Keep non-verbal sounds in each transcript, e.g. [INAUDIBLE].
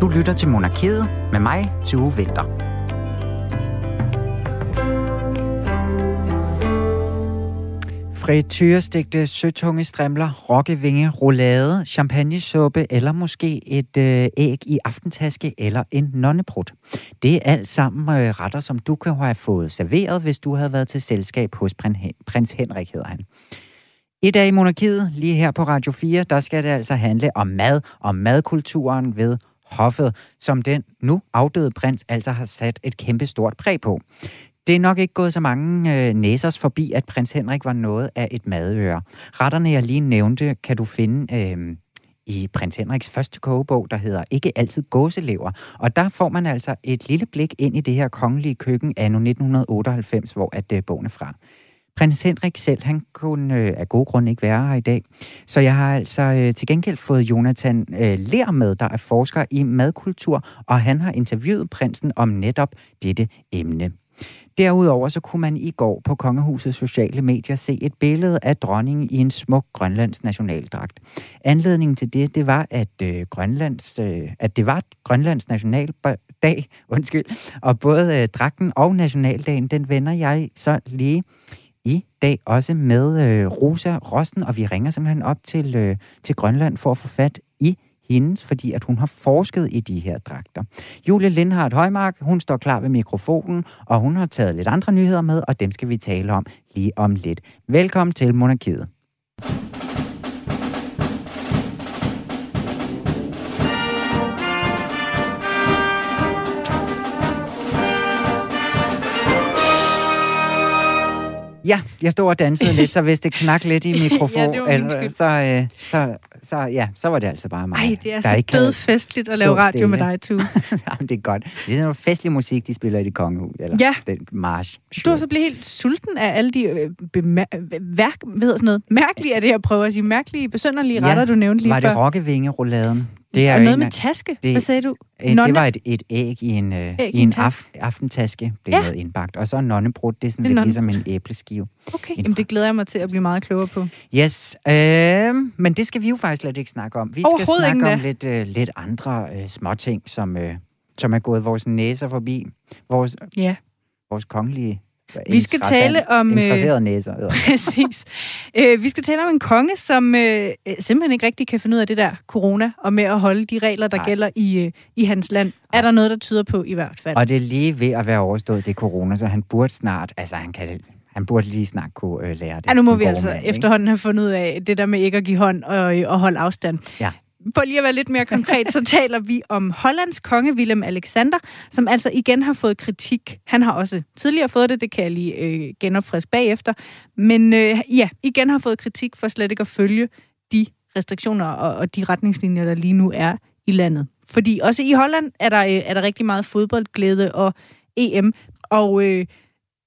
Du lytter til Monarkiet med mig, til Vinter. Frityrestegte søtunge strimler, rokkevinge, roulade, champagnesuppe eller måske et øh, æg i aftentaske eller en nonnebrud. Det er alt sammen øh, retter, som du kan have fået serveret, hvis du havde været til selskab hos prins Henrik, hedder han. I dag i Monarkiet, lige her på Radio 4, der skal det altså handle om mad og madkulturen ved hoffet, som den nu afdøde prins altså har sat et kæmpe stort præg på. Det er nok ikke gået så mange øh, næsers forbi, at prins Henrik var noget af et madøre. Retterne, jeg lige nævnte, kan du finde øh, i prins Henriks første kogebog, der hedder Ikke altid gåselever. Og der får man altså et lille blik ind i det her kongelige køkken anno 1998, hvor at øh, bogen er fra. Prins Henrik selv, han kunne øh, af gode grunde ikke være her i dag. Så jeg har altså øh, til gengæld fået Jonathan øh, Ler med, der er forsker i madkultur, og han har interviewet prinsen om netop dette emne. Derudover så kunne man i går på Kongehusets sociale medier se et billede af dronningen i en smuk Grønlands nationaldragt. Anledningen til det, det var, at, øh, Grønlands, øh, at det var Grønlands nationaldag, [LAUGHS] undskyld, og både øh, dragten og nationaldagen, den vender jeg så lige i dag også med øh, Rosa Rosten, og vi ringer simpelthen op til, øh, til Grønland for at få fat i hendes, fordi at hun har forsket i de her dragter. Julie Lindhardt Højmark, hun står klar ved mikrofonen, og hun har taget lidt andre nyheder med, og dem skal vi tale om lige om lidt. Velkommen til Monarkiet. Jeg stod og dansede lidt, så hvis det knak lidt i mikrofonen, [LAUGHS] ja, eller, så, øh, så, så, ja, så var det altså bare mig. Nej, det er så dødfestligt at lave radio stille. med dig, Tue. [LAUGHS] Jamen, det er godt. Det er sådan noget festlig musik, de spiller i det kongehus, eller ja. den march. Du har så blevet helt sulten af alle de øh, værk, ved sådan noget, mærkelige af det her, prøver at sige, mærkelige, besønderlige ja. retter, du nævnte lige var før. Var det rokkevinge-rouladen? Det er og noget med taske. Det, Hvad sagde du? Et, det var et, et æg i en, øh, æg i en af, aftentaske. Det er ja. noget indbagt. Og så en nonnebrud. Det er sådan lidt ligesom en æbleskive. Okay, Jamen, det glæder jeg mig til at blive meget klogere på. Yes, øh, men det skal vi jo faktisk slet ikke snakke om. Vi skal snakke om lidt, øh, lidt andre øh, småting, som, øh, som er gået vores næser forbi. Vores, ja. vores kongelige vi skal tale om... Øh, Interesserede næser. [LAUGHS] Præcis. Øh, vi skal tale om en konge, som øh, simpelthen ikke rigtig kan finde ud af det der corona, og med at holde de regler, der Nej. gælder i, øh, i hans land. Nej. Er der noget, der tyder på i hvert fald? Og det er lige ved at være overstået, det corona, så han burde snart... Altså, han kan han burde lige snart kunne øh, lære det. Ja, nu må vi altså mand, efterhånden have fundet ud af det der med ikke at give hånd og, og holde afstand. Ja for lige at være lidt mere konkret, så taler vi om Hollands konge Willem Alexander, som altså igen har fået kritik. Han har også tidligere fået det, det kan jeg lige øh, genopfriske bagefter. Men øh, ja, igen har fået kritik for slet ikke at følge de restriktioner og, og de retningslinjer, der lige nu er i landet. Fordi også i Holland er der, øh, er der rigtig meget fodboldglæde og EM, og øh,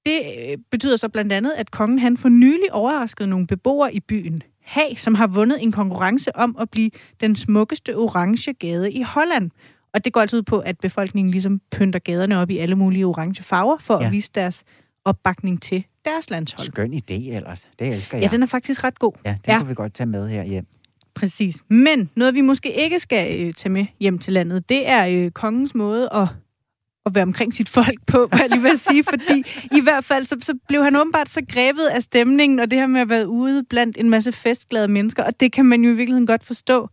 det øh, betyder så blandt andet, at kongen han for nylig overraskede nogle beboere i byen Haag, som har vundet en konkurrence om at blive den smukkeste orange gade i Holland. Og det går altid ud på, at befolkningen ligesom pynter gaderne op i alle mulige orange farver, for ja. at vise deres opbakning til deres landshold. Skøn idé ellers. Det elsker jeg. Ja, den er faktisk ret god. Ja, den ja. kan vi godt tage med her hjem. Præcis. Men noget, vi måske ikke skal øh, tage med hjem til landet, det er øh, kongens måde at at være omkring sit folk på, hvad jeg lige vil sige, fordi i hvert fald så, så blev han åbenbart så grebet af stemningen, og det her med at være ude blandt en masse festglade mennesker, og det kan man jo i virkeligheden godt forstå,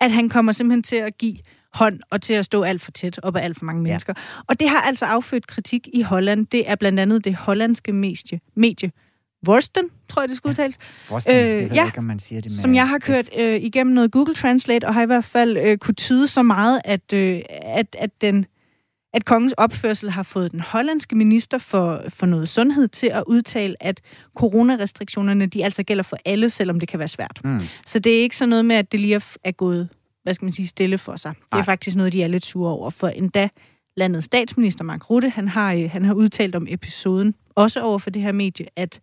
at han kommer simpelthen til at give hånd og til at stå alt for tæt op af alt for mange mennesker. Ja. Og det har altså affødt kritik i Holland. Det er blandt andet det hollandske medie, medie Vorsten, tror jeg, det skulle udtales. Ja, Vorsten, øh, jeg ja, ikke, om man siger det med... Som jeg har kørt øh, igennem noget Google Translate, og har i hvert fald øh, kunne tyde så meget, at, øh, at, at den at kongens opførsel har fået den hollandske minister for, for noget sundhed til at udtale, at coronarestriktionerne de altså gælder for alle, selvom det kan være svært. Mm. Så det er ikke sådan noget med, at det lige er gået hvad skal man sige, stille for sig. Det er faktisk noget, de er lidt sure over, for endda landets statsminister Mark Rutte, han har, øh, han har udtalt om episoden, også over for det her medie, at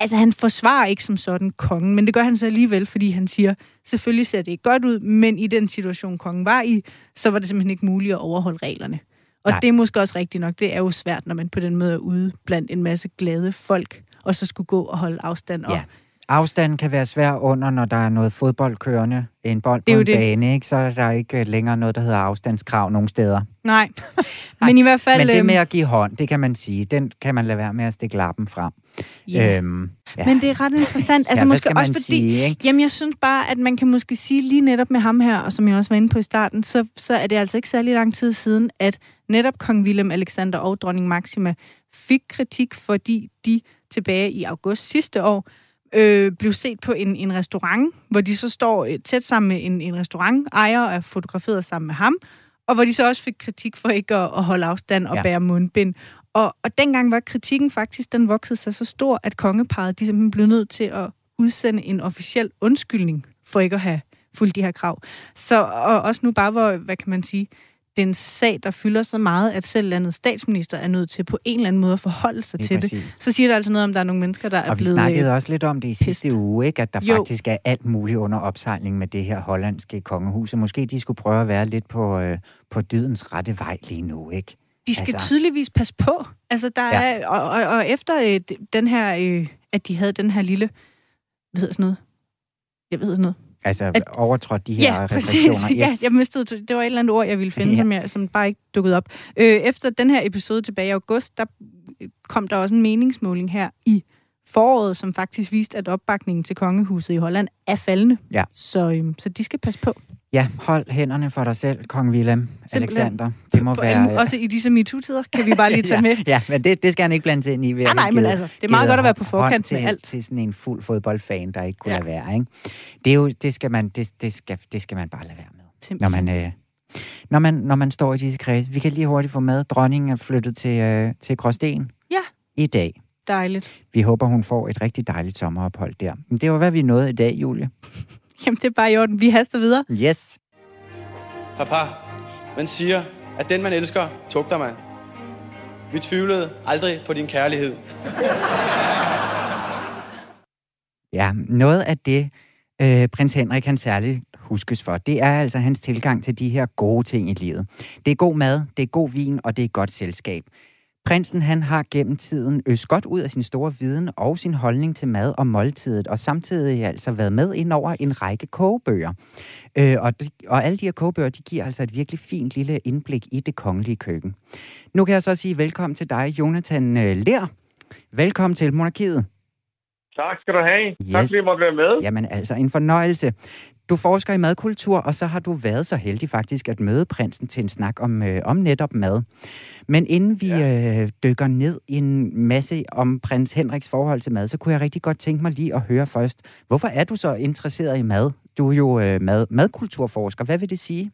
altså, han forsvarer ikke som sådan kongen, men det gør han så alligevel, fordi han siger, selvfølgelig ser det ikke godt ud, men i den situation, kongen var i, så var det simpelthen ikke muligt at overholde reglerne. Og Nej. det er måske også rigtigt nok. Det er jo svært, når man på den måde er ude blandt en masse glade folk, og så skulle gå og holde afstand. Og, ja. Afstanden kan være svær under, når der er noget fodbold kørende. En bold på en det. bane, ikke? så er der ikke længere noget, der hedder afstandskrav nogen steder. Nej, [LAUGHS] [LAUGHS] men i hvert fald... Men det med øhm, at give hånd, det kan man sige, den kan man lade være med at stikke lappen frem. Ja. Øhm, ja. Men det er ret interessant. [LAUGHS] Altså, ja, måske også fordi, sige, ikke? Jamen, jeg synes bare, at man kan måske sige lige netop med ham her, og som jeg også var inde på i starten, så, så er det altså ikke særlig lang tid siden, at netop kong Willem Alexander og dronning Maxima fik kritik, fordi de tilbage i august sidste år øh, blev set på en, en restaurant, hvor de så står øh, tæt sammen med en, en restaurantejer og er fotograferet sammen med ham, og hvor de så også fik kritik for ikke at, at holde afstand og ja. bære mundbind. Og, og dengang var kritikken faktisk, den voksede sig så stor, at kongeparet de simpelthen blev nødt til at udsende en officiel undskyldning for ikke at have fulgt de her krav. Så og også nu bare, hvor, hvad kan man sige, den sag, der fylder så meget, at selv landets statsminister er nødt til på en eller anden måde at forholde sig det til præcis. det. Så siger det altså noget om, der er nogle mennesker, der er og blevet Og vi snakkede også lidt om det i sidste pist. uge, ikke? at der jo. faktisk er alt muligt under opsejling med det her hollandske kongehus, og måske de skulle prøve at være lidt på, øh, på dydens rette vej lige nu, ikke? De skal altså. tydeligvis passe på. Altså, der ja. er, og, og, og efter øh, den her, øh, at de havde den her lille, hvad hedder sådan noget? Jeg ved sådan noget Altså at, overtrådt de her ja, restriktioner? Præcis. [LAUGHS] Yes. Ja, jeg mistede, det var et eller andet ord, jeg ville finde, ja. som, jeg, som bare ikke dukkede op. Øh, efter den her episode tilbage i august, der kom der også en meningsmåling her i foråret, som faktisk viste, at opbakningen til kongehuset i Holland er faldende. Ja. Så, øhm, så de skal passe på. Ja, hold hænderne for dig selv, kong Willem Alexander. Det må på, være... Også i disse MeToo-tider kan vi bare lige [LAUGHS] tage med. ja, men det, det skal han ikke blande ind i. Ved ja, nej, men altså, det er meget godt at være på forkant til, med alt. til sådan en fuld fodboldfan, der ikke kunne ja. lade være. Ikke? Det, er jo, det, skal man, det, det, skal, det skal man bare lade være med. Når man, øh, når, man, når man står i disse kreds. Vi kan lige hurtigt få med, dronningen er flyttet til, øh, til Gråsten ja. i dag. Dejligt. Vi håber, hun får et rigtig dejligt sommerophold der. Men det var, hvad vi nåede i dag, Julie. [LAUGHS] Jamen, det er bare i orden. Vi haster videre. Yes. Papa, man siger, at den man elsker, tugter man. Vi tvivlede aldrig på din kærlighed. [LAUGHS] Ja, noget af det, øh, prins Henrik han særligt huskes for, det er altså hans tilgang til de her gode ting i livet. Det er god mad, det er god vin, og det er godt selskab. Prinsen han har gennem tiden øst godt ud af sin store viden og sin holdning til mad og måltidet, og samtidig altså været med ind over en række kogebøger. Øh, og, de, og alle de her kogebøger, de giver altså et virkelig fint lille indblik i det kongelige køkken. Nu kan jeg så sige velkommen til dig, Jonathan øh, Lær. Velkommen til Monarkiet. Tak skal du have. Yes. Tak fordi jeg måtte være med. Jamen altså, en fornøjelse. Du forsker i madkultur, og så har du været så heldig faktisk at møde prinsen til en snak om, øh, om netop mad. Men inden vi ja. øh, dykker ned i en masse om prins Henriks forhold til mad, så kunne jeg rigtig godt tænke mig lige at høre først, hvorfor er du så interesseret i mad? Du er jo øh, mad, madkulturforsker. Hvad vil det sige?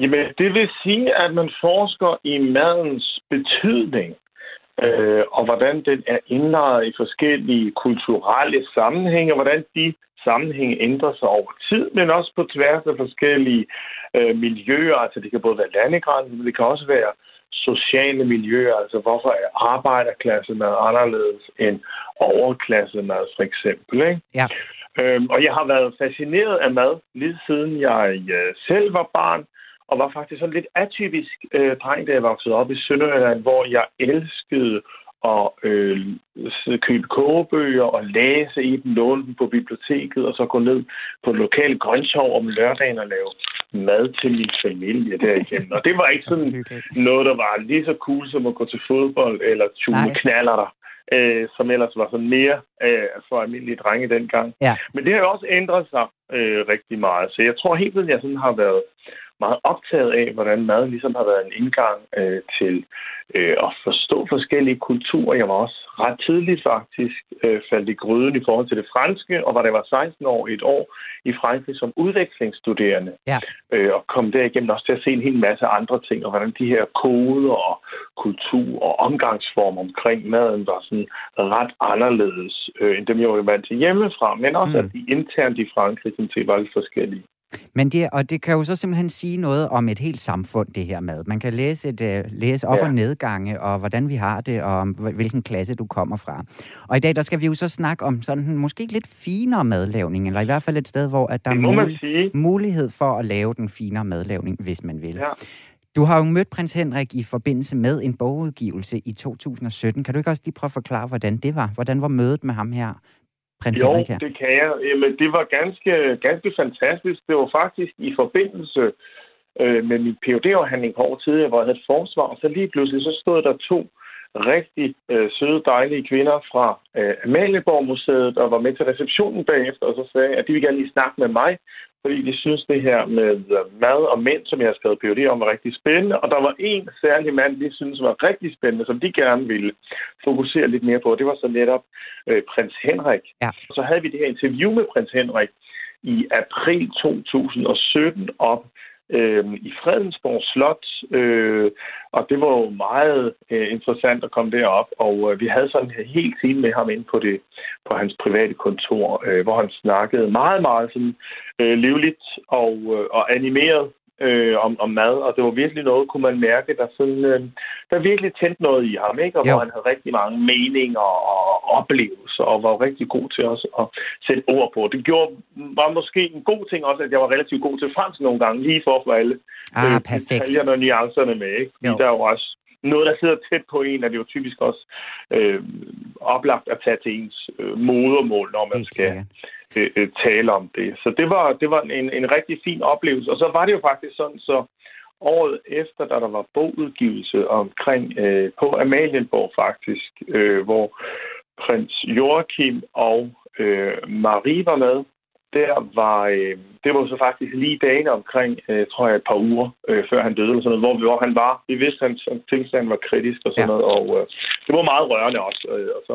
Jamen, det vil sige, at man forsker i madens betydning, øh, og hvordan den er indlejret i forskellige kulturelle sammenhænge, og hvordan de sammenhænge ændrer sig over tid, men også på tværs af forskellige øh, miljøer. Altså det kan både være landegrænser, men det kan også være sociale miljøer. Altså hvorfor er arbejderklassemad anderledes end overklassemad for eksempel. Ikke? Ja. Øhm, og jeg har været fascineret af mad lige siden jeg øh, selv var barn, og var faktisk sådan lidt atypisk øh, dreng, da jeg voksede op i Sønderjylland, hvor jeg elskede at øh, købe kogebøger og læse i dem, låne dem på biblioteket, og så gå ned på en lokal grønthov om lørdagen og lave mad til min familie igen. Og det var ikke sådan noget, der var lige så cool som at gå til fodbold eller tune knaller der. Øh, som ellers var sådan mere øh, for almindelige drenge dengang. Ja. Men det har jo også ændret sig øh, rigtig meget. Så jeg tror helt tiden, jeg sådan har været meget optaget af, hvordan mad ligesom har været en indgang øh, til øh, at forstå forskellige kulturer. Jeg var også ret tidligt faktisk øh, faldt i gryden i forhold til det franske, og var da jeg var 16 år et år i Frankrig som udvekslingsstuderende. Ja. Øh, og kom derigennem også til at se en hel masse andre ting, og hvordan de her koder og kultur og omgangsform omkring maden var sådan ret anderledes, øh, end dem jeg var vant til hjemmefra, men også mm. at de internt i Frankrig som til var lidt forskellige. Men det, og det kan jo så simpelthen sige noget om et helt samfund, det her mad. Man kan læse, et, uh, læse op- ja. og nedgange, og hvordan vi har det, og om hvilken klasse du kommer fra. Og i dag, der skal vi jo så snakke om sådan måske lidt finere madlavning, eller i hvert fald et sted, hvor at der er mul- mulighed for at lave den finere madlavning, hvis man vil. Ja. Du har jo mødt prins Henrik i forbindelse med en bogudgivelse i 2017. Kan du ikke også lige prøve at forklare, hvordan det var? Hvordan var mødet med ham her prins jo, Henrik her? det kan jeg. Jamen, det var ganske, ganske fantastisk. Det var faktisk i forbindelse øh, med min phd afhandling på år tidligere, hvor jeg havde et forsvar, og så lige pludselig så stod der to rigtig øh, søde, dejlige kvinder fra øh, Amalieborg Museet, og var med til receptionen bagefter, og så sagde, at de ville gerne lige snakke med mig, fordi de synes, det her med øh, mad og mænd, som jeg har skrevet PhD om, var rigtig spændende. Og der var en særlig mand, de synes var rigtig spændende, som de gerne ville fokusere lidt mere på. Det var så netop øh, prins Henrik. Ja. Så havde vi det her interview med prins Henrik i april 2017 op øh, i Fredensborg Slot, øh, og det var jo meget øh, interessant at komme derop, og øh, vi havde sådan en hel time med ham ind på det på hans private kontor, øh, hvor han snakkede meget, meget sådan, øh, livligt og, øh, og animeret øh, om, om mad, og det var virkelig noget, kunne man mærke, der, sådan, øh, der virkelig tændte noget i ham, ikke? og Jo. hvor han havde rigtig mange meninger og oplevelser, og var rigtig god til os at sætte ord på. Det gjorde, var måske en god ting også, at jeg var relativt god til fransk nogle gange, lige for at få alle Ah, øh, detaljerne og nuancerne med. Ikke? Fordi Jo. der er jo også noget, der sidder tæt på en, er det jo typisk også øh, oplagt at tage til ens øh, modermål, når man Helt skal sikkert. Øh, øh, tale om det. Så det var, det var en, en rigtig fin oplevelse. Og så var det jo faktisk sådan, så året efter, da der var bogudgivelse omkring øh, på Amalienborg faktisk, øh, hvor prins Joachim og øh, Marie var med, der var, øh, det var så faktisk lige dagen omkring, øh, tror jeg, et par uger øh, før han døde, eller sådan noget, hvor, hvor han var. Vi vidste, at hans, hans tilstand var kritisk og sådan Ja. ja. noget, og øh, det var meget rørende også. Øh, og så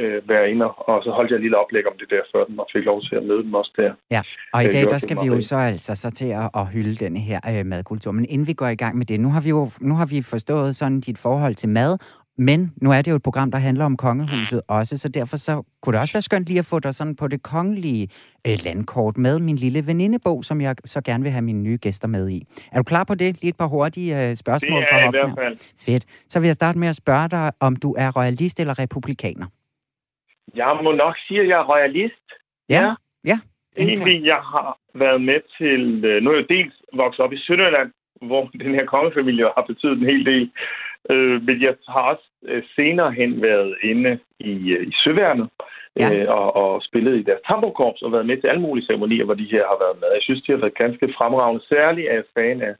øh, være inde, og så holdt jeg et lille oplæg om det der før den, og fik lov til at møde dem også der. Ja, og i Øh, dag det der skal vi jo så altså så til at, at hylde denne her øh, madkultur. Men inden vi går i gang med det, nu har vi jo nu har vi forstået sådan dit forhold til mad, men nu er det jo et program, der handler om kongehuset også, så derfor så kunne det også være skønt lige at få dig sådan på det kongelige øh, landkort med min lille venindebog, som jeg så gerne vil have mine nye gæster med i. Er du klar på det? Lige et par hurtige øh, Det spørgsmål er fra jeg i hvert fald. Fedt. Så vil jeg starte med at spørge dig, om du er royalist eller republikaner. Jeg må nok sige, at jeg er royalist. Ja, ja. Egentlig, jeg har været med til... øh, Nu er jeg dels vokset op i Sønderjylland, hvor [LAUGHS] den her kongefamilie har betydet en hel del. Øh, men jeg har også øh, senere hen været inde i, øh, i Søværnet Ja. øh, og, og spillet i deres tamburkorps og været med til alle mulige ceremonier, hvor de her har været med. Jeg synes, de har været ganske fremragende. Særligt er jeg fan af,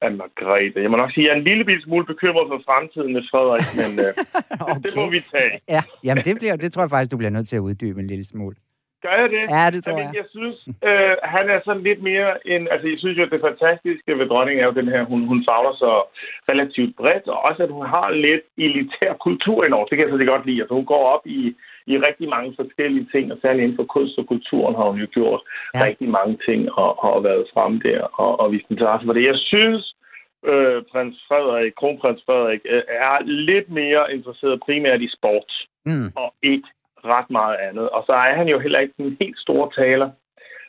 af Margrethe. Jeg må nok sige, at jeg er en lille smule bekymret for fremtiden med Frederik, [LAUGHS] men øh, okay. det må vi tage. Ja, jamen det, bliver, det tror jeg faktisk, du bliver nødt til at uddybe en lille smule. Gør jeg det? Ja, det tror Jamen, jeg. jeg synes, øh, han er sådan lidt mere en... Altså, jeg synes jo, at det fantastiske ved dronningen er jo den her, hun, hun fagner så relativt bredt, og også, at hun har lidt elitær kultur indover. Det kan jeg så godt lide. Altså, hun går op i, i rigtig mange forskellige ting, og særligt inden for kunst og kulturen har hun jo gjort Ja. rigtig mange ting, og og været fremme der, og, og vist interesse for det. Jeg synes, øh, prins Frederik, kronprins Frederik, øh, er lidt mere interesseret primært i sport Mm. og ikke ret meget andet. Og så er han jo heller ikke en helt stor taler.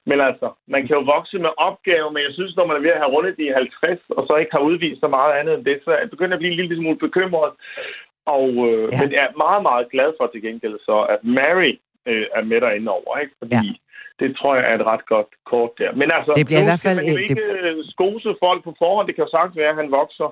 Men altså, man kan jo vokse med opgaver, men jeg synes, når man er ved at have rundet de 50, og så ikke har udvist så meget andet end det, så jeg begynder at blive en lille smule bekymret. Og, øh, Ja. Men jeg er meget, meget glad for til gengæld så, at Mary øh, er med derinde over, ikke? Fordi Ja. det tror jeg er et ret godt kort der. Men altså, Det bliver i hvert fald man jo et- ikke det... skose folk på forhånd. Det kan jo sagtens være, at han vokser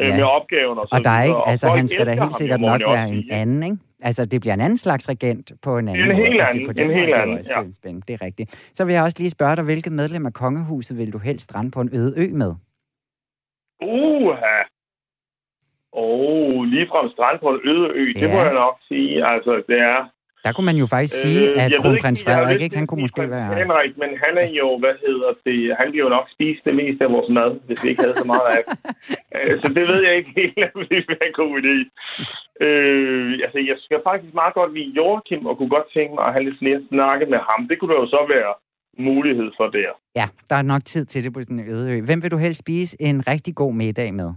øh, Ja. med opgaven og så Og der er ikke, altså folk han skal da helt sikkert nok være en anden, ikke? Altså det bliver en anden slags regent på en anden En måde. helt og det anden, på den en måde, helt det er anden, ja. spændende. Det er rigtigt. Så vil jeg også lige spørge dig, hvilket medlem af kongehuset vil du helst rende på en øde ø med? Uha. Åh, lige fra en strand på en øde ø, ja. det må jeg nok sige. Altså, det er... Der kunne man jo faktisk sige, at Øh, ved kronprins Frederik, ikke, han at kunne måske være... Henrik, men han er jo, hvad hedder det, han bliver jo nok spise det meste af vores mad, hvis vi ikke havde så meget af det. Øh, Så det ved jeg ikke helt, [LAUGHS] om det være en god idé. Øh, altså, jeg skal faktisk meget godt lide Joachim, og kunne godt tænke mig at have lidt flere snakke med ham. Det kunne der jo så være mulighed for der. Ja, der er nok tid til det på sådan en øde ø. Hvem vil du helst spise en rigtig god middag med?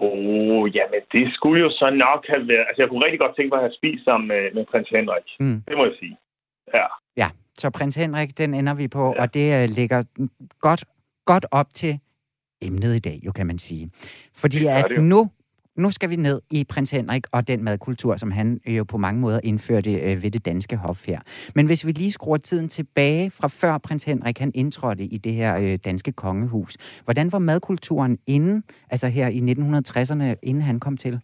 Oh, jamen det skulle jo så nok have været... Altså, jeg kunne rigtig godt tænke mig at have spist sammen med, med prins Henrik. Mm. Det må jeg sige. Ja. Ja, så prins Henrik, den ender vi på, ja. Og det uh, ligger godt, godt op til emnet i dag, jo kan man sige. Fordi Det at det jo. nu, nu skal vi ned i prins Henrik og den madkultur, som han øh, jo på mange måder indførte øh, ved det danske hof her. Men hvis vi lige skruer tiden tilbage fra før prins Henrik han indtrådte i det her øh, danske kongehus. Hvordan var madkulturen inden, altså her i 1960'erne, inden han kom til?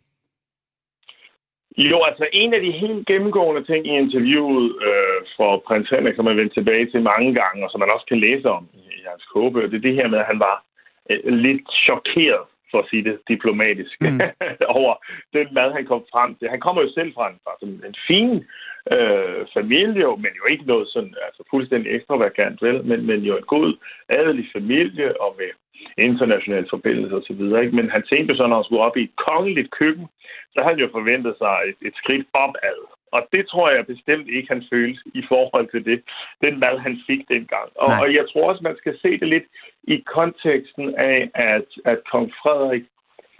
Jo, altså en af de helt gennemgående ting i interviewet øh, for prins Henrik, som man vendt tilbage til mange gange, og som man også kan læse om i hans kåbe, det er det her med, at han var øh, lidt chokeret for at sige det diplomatisk, mm. [LAUGHS] over den mad, han kom frem til. Han kommer jo selv fra en, fra sådan en fin øh, familie, men jo ikke noget sådan altså fuldstændig ekstravagant, vel? Men, men jo en god adelig familie og med internationale forbindelser osv. Men han tænkte så, når han skulle op i et kongeligt køkken, så havde han jo forventet sig et, et skridt opad. Og det tror jeg bestemt ikke, han følte i forhold til det, den mad, han fik dengang. Og, og jeg tror også, man skal se det lidt i konteksten af, at, at kong Frederik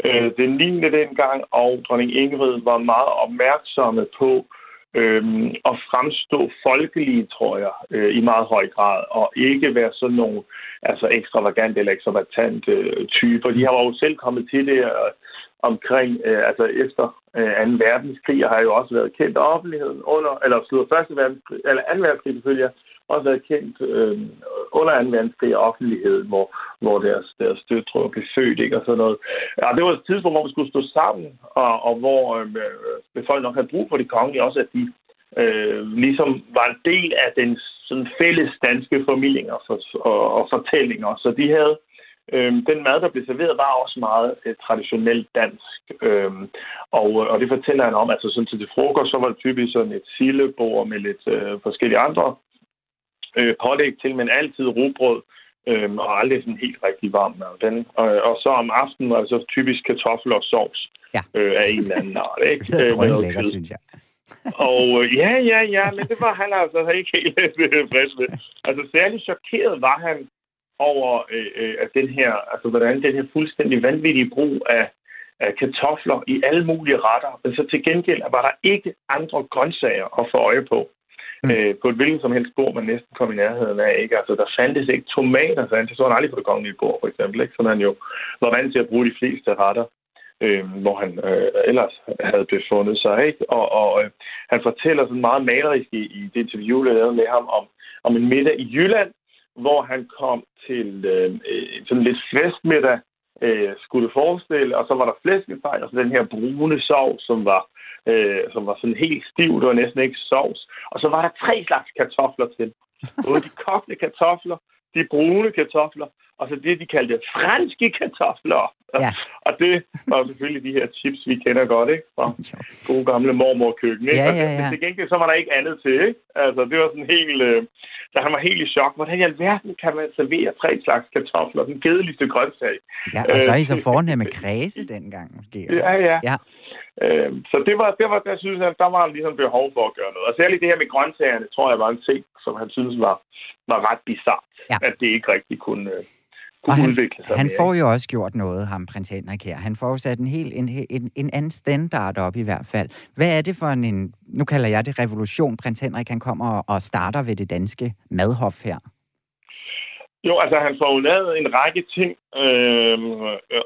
øh, den 9. dengang og dronning Ingrid var meget opmærksomme på øh, at fremstå folkelige, tror jeg, øh, i meget høj grad, og ikke være sådan nogle altså ekstravagante eller ekstravagante øh, typer. De har jo selv kommet til det øh, omkring, øh, altså efter øh, 2. verdenskrig, og har jo også været kendt af offentligheden under, eller slutter 1. verdenskrig, eller 2. verdenskrig selvfølgelig, også været kendt øh, under 2. verdenskrig af offentligheden, hvor, hvor deres, deres døtre blev født, ikke, og sådan noget. Ja, det var et tidspunkt, hvor vi skulle stå sammen, og, og hvor øh, øh befolkningen nok havde brug for de kongelige, også at de øh, ligesom var en del af den sådan fælles danske formidlinger og, og, og fortællinger. Så de havde øh, den mad, der blev serveret, var også meget øh, traditionelt dansk. Øh, og, og det fortæller han om, altså sådan til det frokost, så var det typisk sådan et sillebord med lidt øh, forskellige andre øh, pålæg til, men altid rugbrød, øh, og aldrig sådan helt rigtig varm mad. Den, og, og så om aftenen var det så typisk kartofler og sovs ja. øh, af en eller anden art. Ikke? [LAUGHS] det er øh, lækkert, synes jeg. [LAUGHS] og øh, ja, ja, ja, men det var han altså ikke helt [LAUGHS] øh, frisk med. Altså særligt chokeret var han over øh, øh, den her, altså hvordan den her fuldstændig vanvittige brug af, af kartofler i alle mulige retter. Men så til gengæld var der ikke andre grøntsager at få øje på. Mm. Øh, på et hvilket som helst bord, man næsten kom i nærheden af. Ikke? Altså, der fandtes ikke tomater, så han så han aldrig på det kongelige bord, for eksempel. Ikke? Så han jo var vant til at bruge de fleste retter, øh, hvor han øh, ellers havde befundet sig. Ikke? Og, og øh, han fortæller sådan meget malerisk i, i det interview, der lavede med ham, om, om en middag i Jylland, hvor han kom til øh, øh, sådan lidt festmiddag, øh, skulle du forestille, og så var der flæskesteg, og så den her brune sovs, som var øh, som var sådan helt stiv, det var næsten ikke sovs. Og så var der tre slags kartofler til. Både de kogte kartofler, de brune kartofler, og så det, de kaldte franske kartofler. Ja. [LAUGHS] Og det var selvfølgelig de her chips, vi kender godt, ikke? Fra gode gamle mormorkøkken, ikke? Ja, ja, ja. Men til gengæld, så var der ikke andet til, ikke? Altså, det var sådan helt... Øh, så han var helt i chok. Hvordan i alverden kan man servere tre slags kartofler? Den kedeligste grøntsag. Ja, og så er I så øh, fornemme [LAUGHS] kredse dengang, måske. Ja, ja. ja. Øh, så det var, det var, der synes jeg, der var ligesom behov for at gøre noget. Og særligt det her med grøntsagerne, tror jeg var en ting, som han synes var, var ret bizart. Ja. At det ikke rigtig kunne, øh, kunne han, udvikle sig Han mere, får jo også gjort noget, ham prins Henrik her. Han får sat en helt en, en, en anden standard op i hvert fald. Hvad er det for en, nu kalder jeg det revolution, prins Henrik han kommer og starter ved det danske madhof her? Jo, altså han får jo lavet en række ting, øh,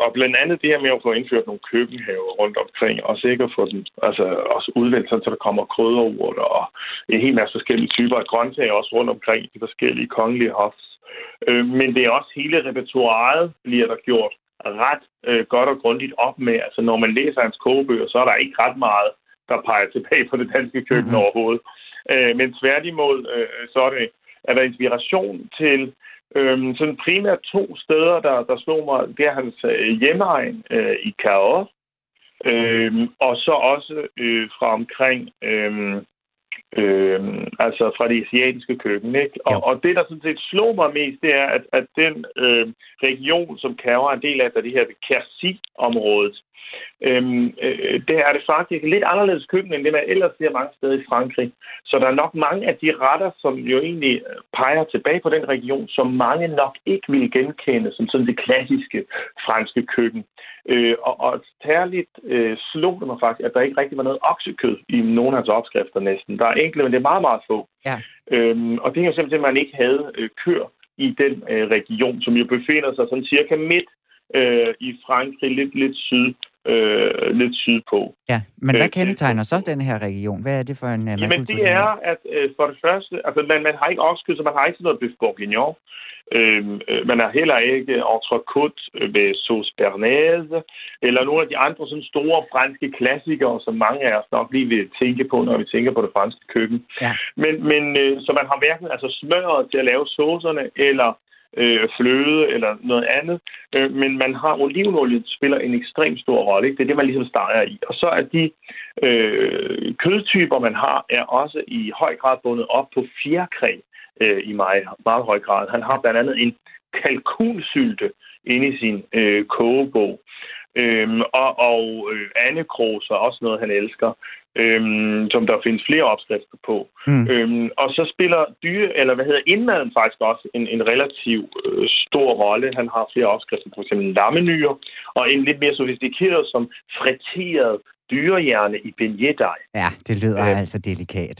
og blandt andet det her med at få indført nogle køkkenhaver rundt omkring, og sikkert få den altså, også udvendt, så der kommer krydderurter og en hel masse forskellige typer af grøntsager også rundt omkring de forskellige kongelige hofs. Øh, men det er også hele repertoireet bliver der gjort ret øh, godt og grundigt op med. Altså når man læser hans kogebøger, så er der ikke ret meget, der peger tilbage på det danske køkken mm-hmm. overhovedet. Øh, men tværtimod, øh, så er, det, er der inspiration til Øhm, sådan primært to steder, der, der slog mig, det er hans øh, hjemmeegn øh, i Cahors, øhm, og så også øh, fra omkring, øh, øh, altså fra det asiatiske køkken. Ikke? Og, og det, der sådan set slog mig mest, det er, at, at den øh, region, som Cahors er en del af, er det her Quercy-området, øhm, øh, det er det faktisk lidt anderledes køkken, end det man ellers ser mange steder i Frankrig. Så der er nok mange af de retter, som jo egentlig øh, peger tilbage på den region, som mange nok ikke vil genkende som sådan det klassiske franske køkken. Øh, og, og særligt øh, slog det mig faktisk, at der ikke rigtig var noget oksekød i nogle af hans opskrifter næsten. Der er enkelte, men det er meget, meget få. Ja. Øhm, og det er jo simpelthen, at man ikke havde øh, kør i den øh, region, som jo befinder sig sådan cirka midt øh, i Frankrig, lidt, lidt syd øh, lidt sydpå. Ja, men hvad Øh, kendetegner så den her region? Hvad er det for en uh, Jamen det er, at øh, for det første, altså man, man har ikke oksekød, så man har ikke sådan noget bøf bourguignon. Øhm, øh, man har heller ikke entrecôte ved sauce bernaise, eller nogle af de andre sådan store franske klassikere, som mange af os nok lige vil tænke på, når vi tænker på det franske køkken. Ja. Men, men øh, så man har hverken altså smøret til at lave saucerne, eller øh, fløde eller noget andet. Øh, men man har olivenolie, spiller en ekstremt stor rolle. Ikke? Det er det, man ligesom starter i. Og så er de øh, kødtyper, man har, er også i høj grad bundet op på fjerkræ øh, i meget, meget høj grad. Han har blandt andet en kalkunsylte inde i sin øh, kogebog. Øhm, og og øh, andekros er også noget, han elsker, øhm, som der findes flere opskrifter på. Mm. Øhm, og så spiller dyre, eller hvad hedder indmaden faktisk også en, en relativ øh, stor rolle. Han har flere opskrifter, for eksempel lammenyre, og en lidt mere sofistikeret som friteret dyrehjerne i beignet Ja, det lyder Øh. altså delikat.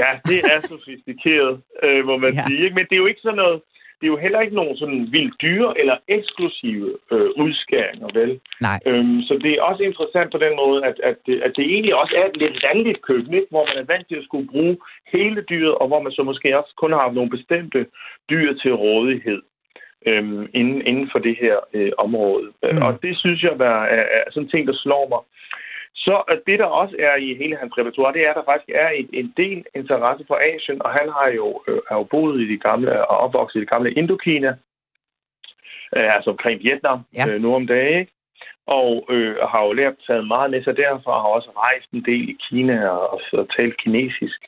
Ja, det er sofistikeret, øh, må man Ja. sige. Men det er jo ikke sådan noget, det er jo heller ikke nogen sådan vildt dyre eller eksklusive øh, udskæringer, vel? Nej. Øhm, så det er også interessant på den måde, at, at, det, at det egentlig også er et lidt landligt køkken, ikke? hvor man er vant til at skulle bruge hele dyret, og hvor man så måske også kun har nogle bestemte dyr til rådighed øhm, inden, inden for det her øh, område. Mm. Og det synes jeg er, er, er sådan en ting, der slår mig. Så det, der også er i hele hans repertoire, det er, at der faktisk er en, en del interesse for Asien, og han har jo, øh, har jo boet i de gamle og opvokset i det gamle Indokina, øh, altså omkring Vietnam, Ja. øh, nu om dagen, ikke? Og øh, har jo lært taget meget med sig derfra, og har også rejst en del i Kina og, og, og talt kinesisk.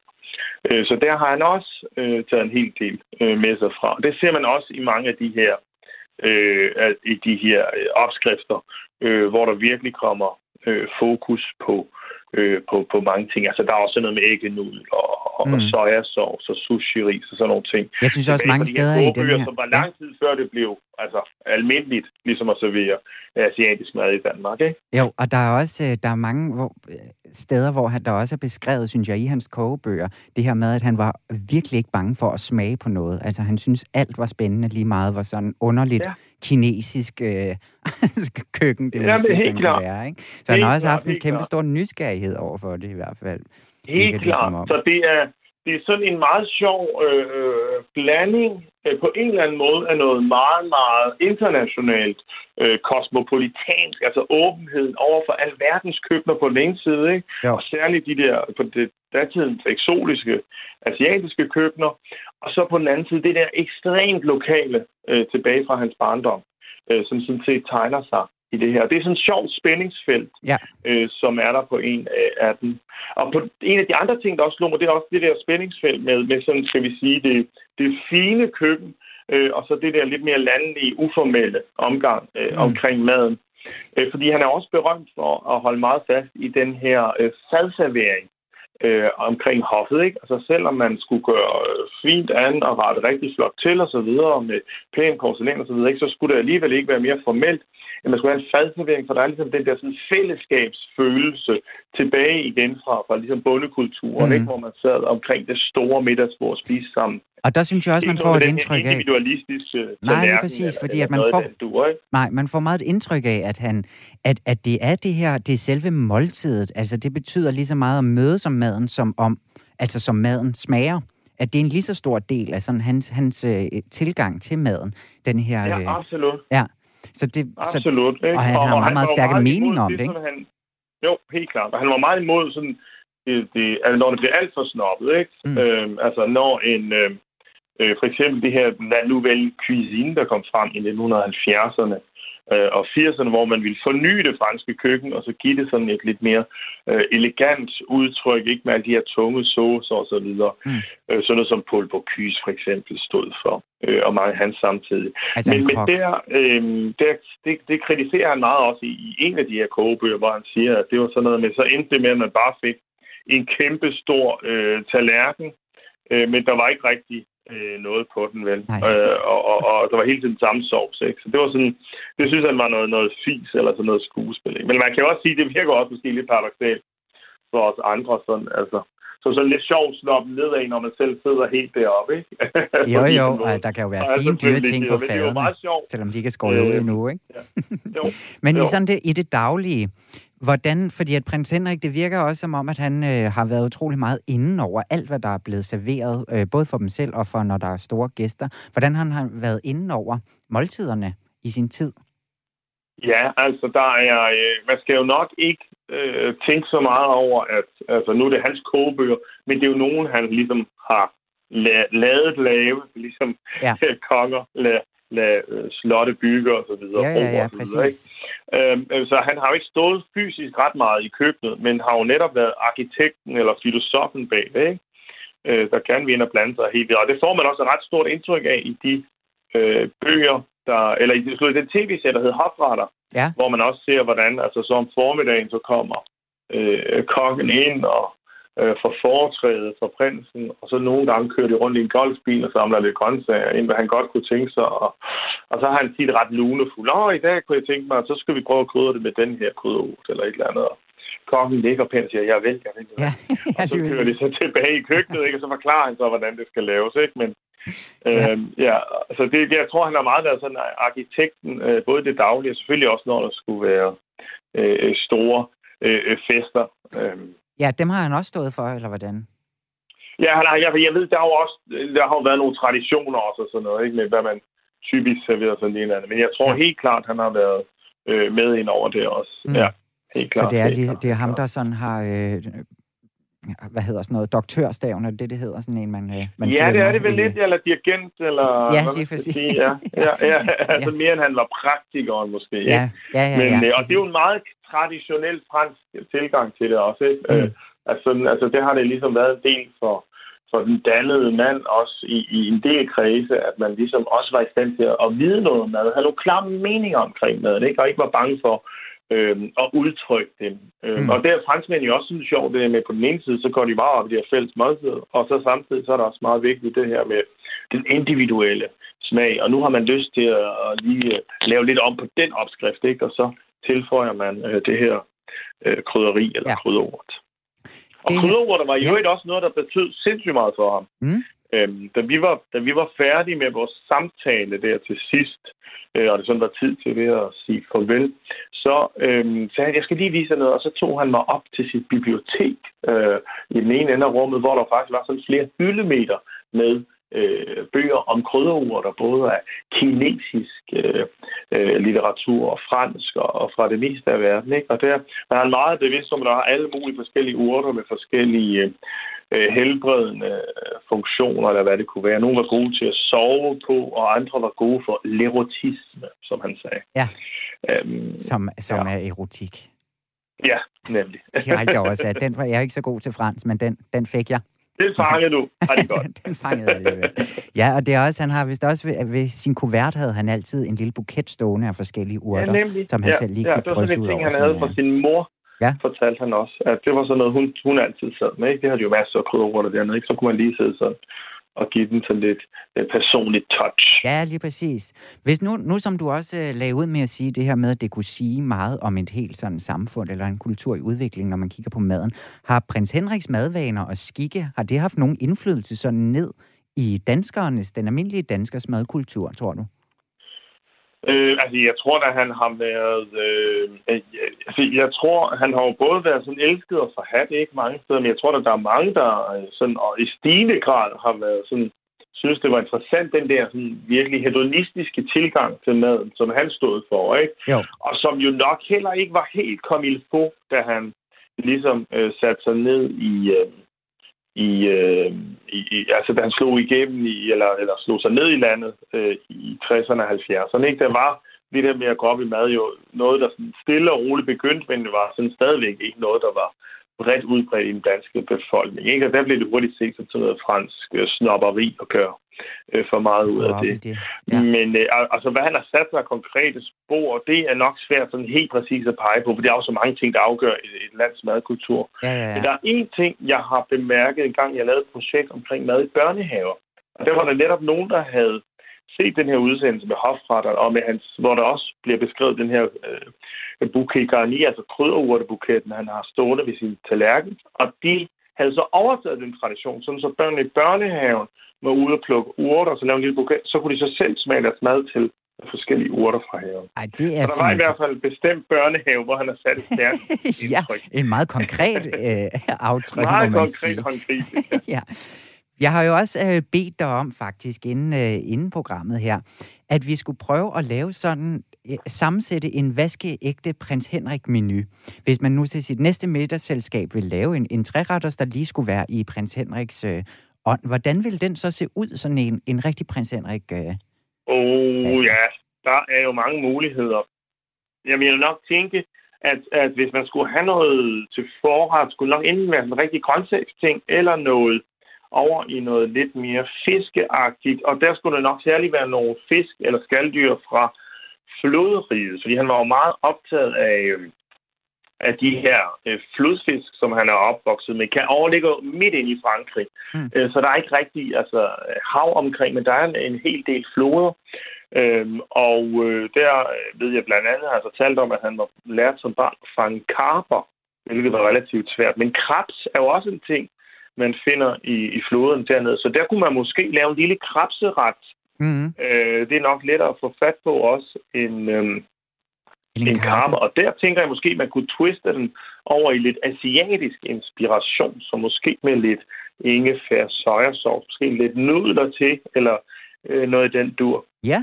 Øh, så der har han også øh, taget en hel del øh, med sig fra. Det ser man også i mange af de her, øh, i de her øh, opskrifter, øh, hvor der virkelig kommer øh, fokus på, øh, på, på mange ting. Altså, der er også noget med æggenudel og, og Mm. mm. sojasauce og sushi-ris og sådan nogle ting. Jeg synes også mange steder i den her... Som var lang tid før det blev altså, almindeligt ligesom at servere asiatisk mad i Danmark. Ikke? Jo, og der er også øh, der er mange hvor, øh, steder, hvor han, der også er beskrevet, synes jeg, i hans kogebøger, det her med, at han var virkelig ikke bange for at smage på noget. Altså, han synes alt var spændende, lige meget var sådan underligt ja. Kinesisk øh, [LAUGHS] køkken, det Ja, måske men helt klart. være, ikke? Så han har også haft en kæmpe klart. stor nysgerrighed over for det i hvert fald. Helt klart. Så det er, det er sådan en meget sjov øh, øh, blanding øh, på en eller anden måde af noget meget, meget internationalt, øh, kosmopolitansk, altså åbenheden over for alverdens køkkener på den ene side, ikke? Jo. og særligt de der på det datidens eksotiske asiatiske køkkener, og så på den anden side det der ekstremt lokale øh, tilbage fra hans barndom, øh, som sådan set tegner sig i det her. Det er sådan et sjovt spændingsfelt, Ja. øh, som er der på en af dem. Og på en af de andre ting, der også slog mig, det er også det der spændingsfelt med, med sådan, skal vi sige, det, det fine køkken, øh, og så det der lidt mere landlige, uformelle omgang øh, Mm. omkring maden. Øh, fordi han er også berømt for at holde meget fast i den her øh, fadservering øh, omkring hoffet. Ikke? Altså selvom man skulle gøre øh, fint an og rette rigtig flot til og så videre med pæn porcelæn og så videre, ikke? så skulle det alligevel ikke være mere formelt, end man skulle have en fadservering, for der er ligesom den der sådan fællesskabsfølelse tilbage igen fra, fra ligesom bondekulturen, Mm. ikke? hvor man sad omkring det store middagsbord og spiste sammen. Og der synes jeg også, man får et indtryk af... individualistiske Nej, lige præcis, eller- fordi eller at man noget får- ikke? Nej, man får meget et indtryk af, at, han, at, at det er det her, det er selve måltidet. Altså, det betyder lige så meget at møde som maden, som om, altså som maden smager. At det er en lige så stor del af sådan hans, hans øh, tilgang til maden. Den her, øh, Ja, absolut. Så det, så, Absolut. Ikke? og han har meget, meget stærke meget meninger om det, ikke? Han, jo, helt klart. Og han var meget imod sådan, det, det, altså, når det bliver alt for snobbet, ikke? Mm. Øhm, altså, når en, øh, øh, for eksempel det her La Nouvelle Cuisine, der kom frem i 1970'erne øh, og 80'erne, hvor man ville forny det franske køkken, og så give det sådan et lidt mere øh, elegant udtryk, ikke med alle de her tunge saucer og så videre. Mm. Øh, sådan noget som Paul Bocuse for eksempel stod for, øh, og mange hans samtidig. altså Men, en men der, øh, der, det, det kritiserer han meget også i, i en af de her kogebøger, hvor han siger, at det var sådan noget med, så endte det med, at man bare fik en kæmpe stor øh, tallerken, øh, men der var ikke rigtig øh, noget på den, vel? Øh, og, og, og der var hele tiden samme sovs, ikke? Så det var sådan, det synes han var noget, noget fis eller sådan noget skuespil. Ikke? Men man kan jo også sige, det virker også måske lidt paradoxalt for os andre, sådan, altså, så sådan lidt sjovt snoppen nedad, når man selv sidder helt deroppe, ikke? [LAUGHS] jo, jo, og der kan jo være fine dyre ting på fadene, selvom de ikke er skåret øh, ud endnu, ikke? Ja. Jo. [LAUGHS] Men jo. i, sådan det, i det daglige, Hvordan, fordi at prins Henrik, det virker også som om, at han øh, har været utrolig meget inden over alt, hvad der er blevet serveret, øh, både for dem selv og for, når der er store gæster. Hvordan har han været inden over måltiderne i sin tid? Ja, altså der er, øh, man skal jo nok ikke øh, tænke så meget over, at altså, nu er det hans kogebøger, men det er jo nogen, han ligesom har la- lavet lave, ligesom ja. [LAUGHS] konger la- lade øh, slotte bygge og så videre. Ja, ja, ja, og så, videre, ikke? Øhm, øh, så han har jo ikke stået fysisk ret meget i køkkenet, men har jo netop været arkitekten eller filosofen bag det, ikke? Øh, der kan vi ind og blande sig helt Og det får man også et ret stort indtryk af i de øh, bøger, der, eller i, i den tv-serie, der hedder Hofretter, ja. hvor man også ser, hvordan altså så om formiddagen så kommer øh, kongen ind og øh, for foretrædet for prinsen, og så nogle gange kører de rundt i en golfbil og samler lidt grøntsager ind, hvad han godt kunne tænke sig. Og, og så har han tit ret lunefuld. Åh, i dag kunne jeg tænke mig, så skal vi prøve at krydre det med den her krydderurt eller et eller andet. Og kokken ligger pænt og siger, jeg vil, jeg vil. Ja, [LAUGHS] ja, og så kører de så tilbage i køkkenet, ikke? og så forklarer han så, hvordan det skal laves. Ikke? Men ja. Øhm, ja, altså det, jeg tror, han har meget været sådan arkitekten, øh, både det daglige og selvfølgelig også, når der skulle være øh, store øh, fester. Øh, Ja, dem har han også stået for, eller hvordan? Ja, han har, jeg, jeg ved, der har jo også der har jo været nogle traditioner også og sådan noget, ikke, med hvad man typisk serverer sådan en eller anden. Men jeg tror ja. helt klart, han har været øh, med ind over det også. Mm. Ja, helt klart. Så det er, lige, det er ham, der sådan har... Øh, hvad hedder sådan noget, doktørstaven, er det, det hedder, sådan en, man, øh, man Ja, det er det vel lidt, eller dirigent, eller... Ja, lige præcis. Sige. Ja, ja, ja, [LAUGHS] altså ja. mere end han var praktikeren måske. Ja, ja, ja, ja, Men, ja. Øh, og det er jo en meget traditionel fransk tilgang til det også. Ikke? Mm. Øh, altså, altså, det har det ligesom været en del for, for den dannede mand også i, i en del kredse, at man ligesom også var i stand til at vide noget om mad, have nogle klare meninger omkring maden, ikke? og ikke var bange for øh, at udtrykke dem. Øh, mm. Og det er franskmænd jo også synes sjovt, det med på den ene side, så går de meget op i det her fælles måltid, og så samtidig så er der også meget vigtigt det her med den individuelle smag, og nu har man lyst til at, at lige lave lidt om på den opskrift, ikke? og så tilføjer man øh, det her øh, krydderi eller ja. krydderort. Og krydderurter var jo ja. også noget, der betød sindssygt meget for ham. Mm. Øhm, da, vi var, da vi var færdige med vores samtale der til sidst, øh, og det sådan var tid til det at sige farvel, så øhm, sagde han, jeg skal lige vise noget, og så tog han mig op til sit bibliotek øh, i den ene ende af rummet, hvor der faktisk var sådan flere hyldemeter med øh, bøger om krydderurter, både af kinesisk øh, øh, litteratur og fransk og, og fra det meste af verden. Ikke? Og der er han meget bevidst om, at der er alle mulige forskellige urter med forskellige øh, helbredende øh, funktioner, eller hvad det kunne være. Nogle var gode til at sove på, og andre var gode for lerotisme, som han sagde. Ja, øhm, som, som ja. er erotik. Ja, nemlig. har jeg også. Den var jeg ikke så god til fransk, men den, den fik jeg. Den fangede du. Har det godt. [LAUGHS] den fangede alligevel. Ja, og det er også, han har vist også ved, ved sin kuvert havde han altid en lille buket stående af forskellige urter, ja, som han ja, selv lige ja, kunne ud over. det var sådan en ting, han havde fra sin mor, ja. fortalte han også. At det var sådan noget, hun, hun altid sad med. Ikke? Det havde jo masser af krydderurter dernede. Ikke? Så kunne man lige sidde sådan og give den sådan lidt uh, personligt touch. Ja, lige præcis. Hvis nu, nu som du også uh, lagde ud med at sige det her med, at det kunne sige meget om et helt sådan samfund eller en kultur i udvikling, når man kigger på maden, har prins Henriks madvaner og skikke, har det haft nogen indflydelse sådan ned i danskernes, den almindelige danskers madkultur, tror du? Øh, altså, jeg tror da, han har været... Øh, altså, jeg tror, han har jo både været sådan elsket og forhat, ikke mange steder, men jeg tror, at der er mange, der øh, sådan, og i stigende grad har været sådan, synes, det var interessant, den der sådan, virkelig hedonistiske tilgang til maden, som han stod for, ikke? Jo. Og som jo nok heller ikke var helt kommet på, da han ligesom øh, satte sig ned i, øh, i, øh, i, altså da han slog igennem i, eller, eller slog sig ned i landet øh, i 60'erne og 70'erne. Ikke? Der var det der med at gå op i mad jo noget, der sådan stille og roligt begyndte, men det var sådan stadigvæk ikke noget, der var bredt udbredt i den danske befolkning. Ikke? Og der blev det hurtigt set som sådan noget fransk øh, snopperi at gøre øh, for meget ud af det. det. Ja. Men øh, altså, hvad han har sat sig konkrete spor, det er nok svært sådan helt præcis at pege på, for det er jo så mange ting, der afgør et, et lands madkultur. Ja, ja, ja. Men der er én ting, jeg har bemærket en gang, jeg lavede et projekt omkring mad i børnehaver. Og der var der netop nogen, der havde set den her udsendelse med hofretter, og med hans, hvor der også bliver beskrevet den her øh, bouquet garni, altså krydderurtebuketten, han har stående ved sin tallerken. Og de havde så overtaget den tradition, sådan så børnene i børnehaven var ude og plukke urter, og så lave en lille buket, så kunne de så selv smage deres mad til forskellige urter fra haven. Ej, det er og der var i hvert fald bestemt børnehave, hvor han har sat et stærkt [LAUGHS] ja, en meget konkret øh, aftryk, meget må man konkret sige. håndgribelig. [LAUGHS] Ja. Jeg har jo også øh, bedt dig om, faktisk, inden, øh, inden programmet her, at vi skulle prøve at lave sådan, øh, sammensætte en vaskeægte prins Henrik-menu. Hvis man nu til sit næste middagsselskab vil lave en, en træretters, der lige skulle være i prins Henriks øh, ånd, hvordan vil den så se ud, sådan en, en rigtig prins Henrik? Øh? Oh Altså. ja, der er jo mange muligheder. Jeg vil nok tænke, at, at hvis man skulle have noget til forret, skulle nok enten være en rigtig grøntsagsting, eller noget over i noget lidt mere fiskeagtigt. Og der skulle det nok særligt være nogle fisk eller skalddyr fra flodriget, fordi han var jo meget optaget af, øh, af de her øh, flodfisk, som han er opvokset med. Kan overligge midt ind i Frankrig. Mm. Øh, så der er ikke rigtig altså, hav omkring, men der er en, en hel del floder. Øhm, og øh, der øh, ved jeg blandt andet, har jeg fortalt om, at han var lært som barn at fange karper, hvilket var relativt svært. Men krebs er jo også en ting, man finder i, i floden dernede. Så der kunne man måske lave en lille krabseret. Mm-hmm. Øh, det er nok lettere at få fat på også end, øhm, En, en karpe. karpe. Og der tænker jeg måske, at man kunne twiste den over i lidt asiatisk inspiration. Så måske med lidt ingefær, sojasauce, måske lidt nudler til, eller øh, noget i den dur. Ja,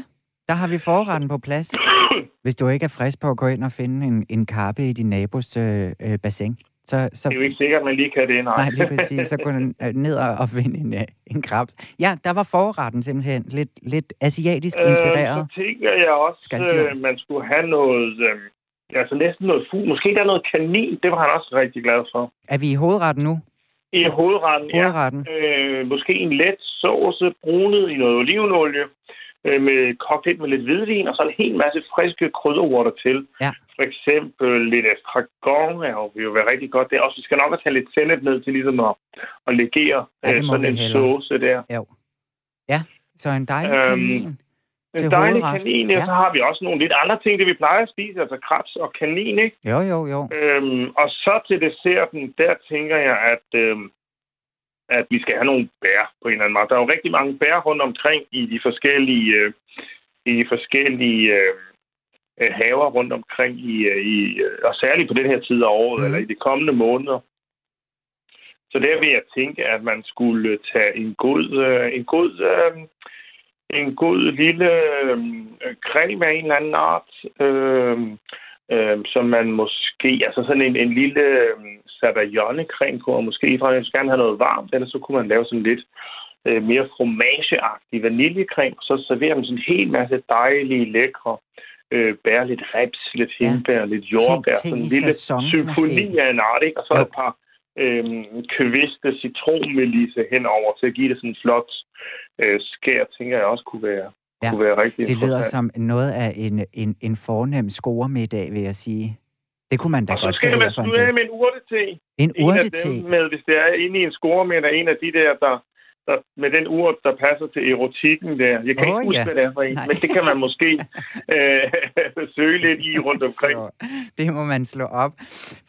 der har vi forretten på plads. [COUGHS] Hvis du ikke er frisk på at gå ind og finde en, en karpe i din nabos øh, øh, bassin, så, så Det er jo ikke sikkert, at man lige kan det, nej. Nej, lige præcis. Så gå [LAUGHS] øh, ned og finde en, øh, en krabs. Ja, der var forretten simpelthen lidt, lidt asiatisk inspireret. Øh, så tænker jeg også, at man skulle have noget... Øh, altså næsten noget fugl. Måske der er noget kanin. Det var han også rigtig glad for. Er vi i hovedretten nu? I hovedretten, ja. Hovedretten. Øh, måske en let sauce, brunet i noget olivenolie, øh, med lidt med lidt hvidvin, og så en hel masse friske krydderurter til. Ja. For eksempel lidt estragon vil jo være rigtig godt. Det er også, vi skal nok også have lidt sennep ned til ligesom at, at legere Ja, øh, sådan en sauce der. Jo. Ja, så en dejlig Øhm, kanin. En dejlig hovedret. kanin, ja. Ja. så har vi også nogle lidt andre ting, det vi plejer at spise, altså krebs og kanin, ikke? Jo, jo, jo. Øhm, og så til desserten, der tænker jeg, at, øhm, at vi skal have nogle bær på en eller anden måde. Der er jo rigtig mange bær rundt omkring i de forskellige, øh, i de forskellige øh, haver rundt omkring, i, øh, i, øh, og særligt på den her tid af året, mm. eller i de kommende måneder. Så der vil jeg tænke, at man skulle tage en god, øh, en god, øh, en god lille øh, creme af en eller anden art, øh, øh, som man måske, altså sådan en, en lille øh, sabayonne-creme på, og måske jeg skulle gerne have noget varmt, eller så kunne man lave sådan lidt øh, mere fromageagtig vaniljekrem, og så serverer man sådan en hel masse dejlige, lækre øh, bær, lidt reps, lidt Ja. hindbær, lidt jordbær, sådan en lille sæson, symfoni måske. af en art, ikke? og så Jo. et par øh, kviste citronmelisse henover til at give det sådan en flot øh, skær, tænker jeg også kunne være, Ja. ja. kunne være rigtig Det lyder som noget af en, en, en fornem scoremiddag, vil jeg sige. Det kunne man da Og så godt skal for en slutte af dag. med en urtete. En urtete. med, hvis det er inde i en score med, der er en af de der, der, der med den urt, der passer til erotikken der. Jeg kan Åh, ikke huske, ja. hvad det er for en, Nej. men det kan man måske [LAUGHS] øh, [LAUGHS] søge lidt i rundt omkring. Så det må man slå op.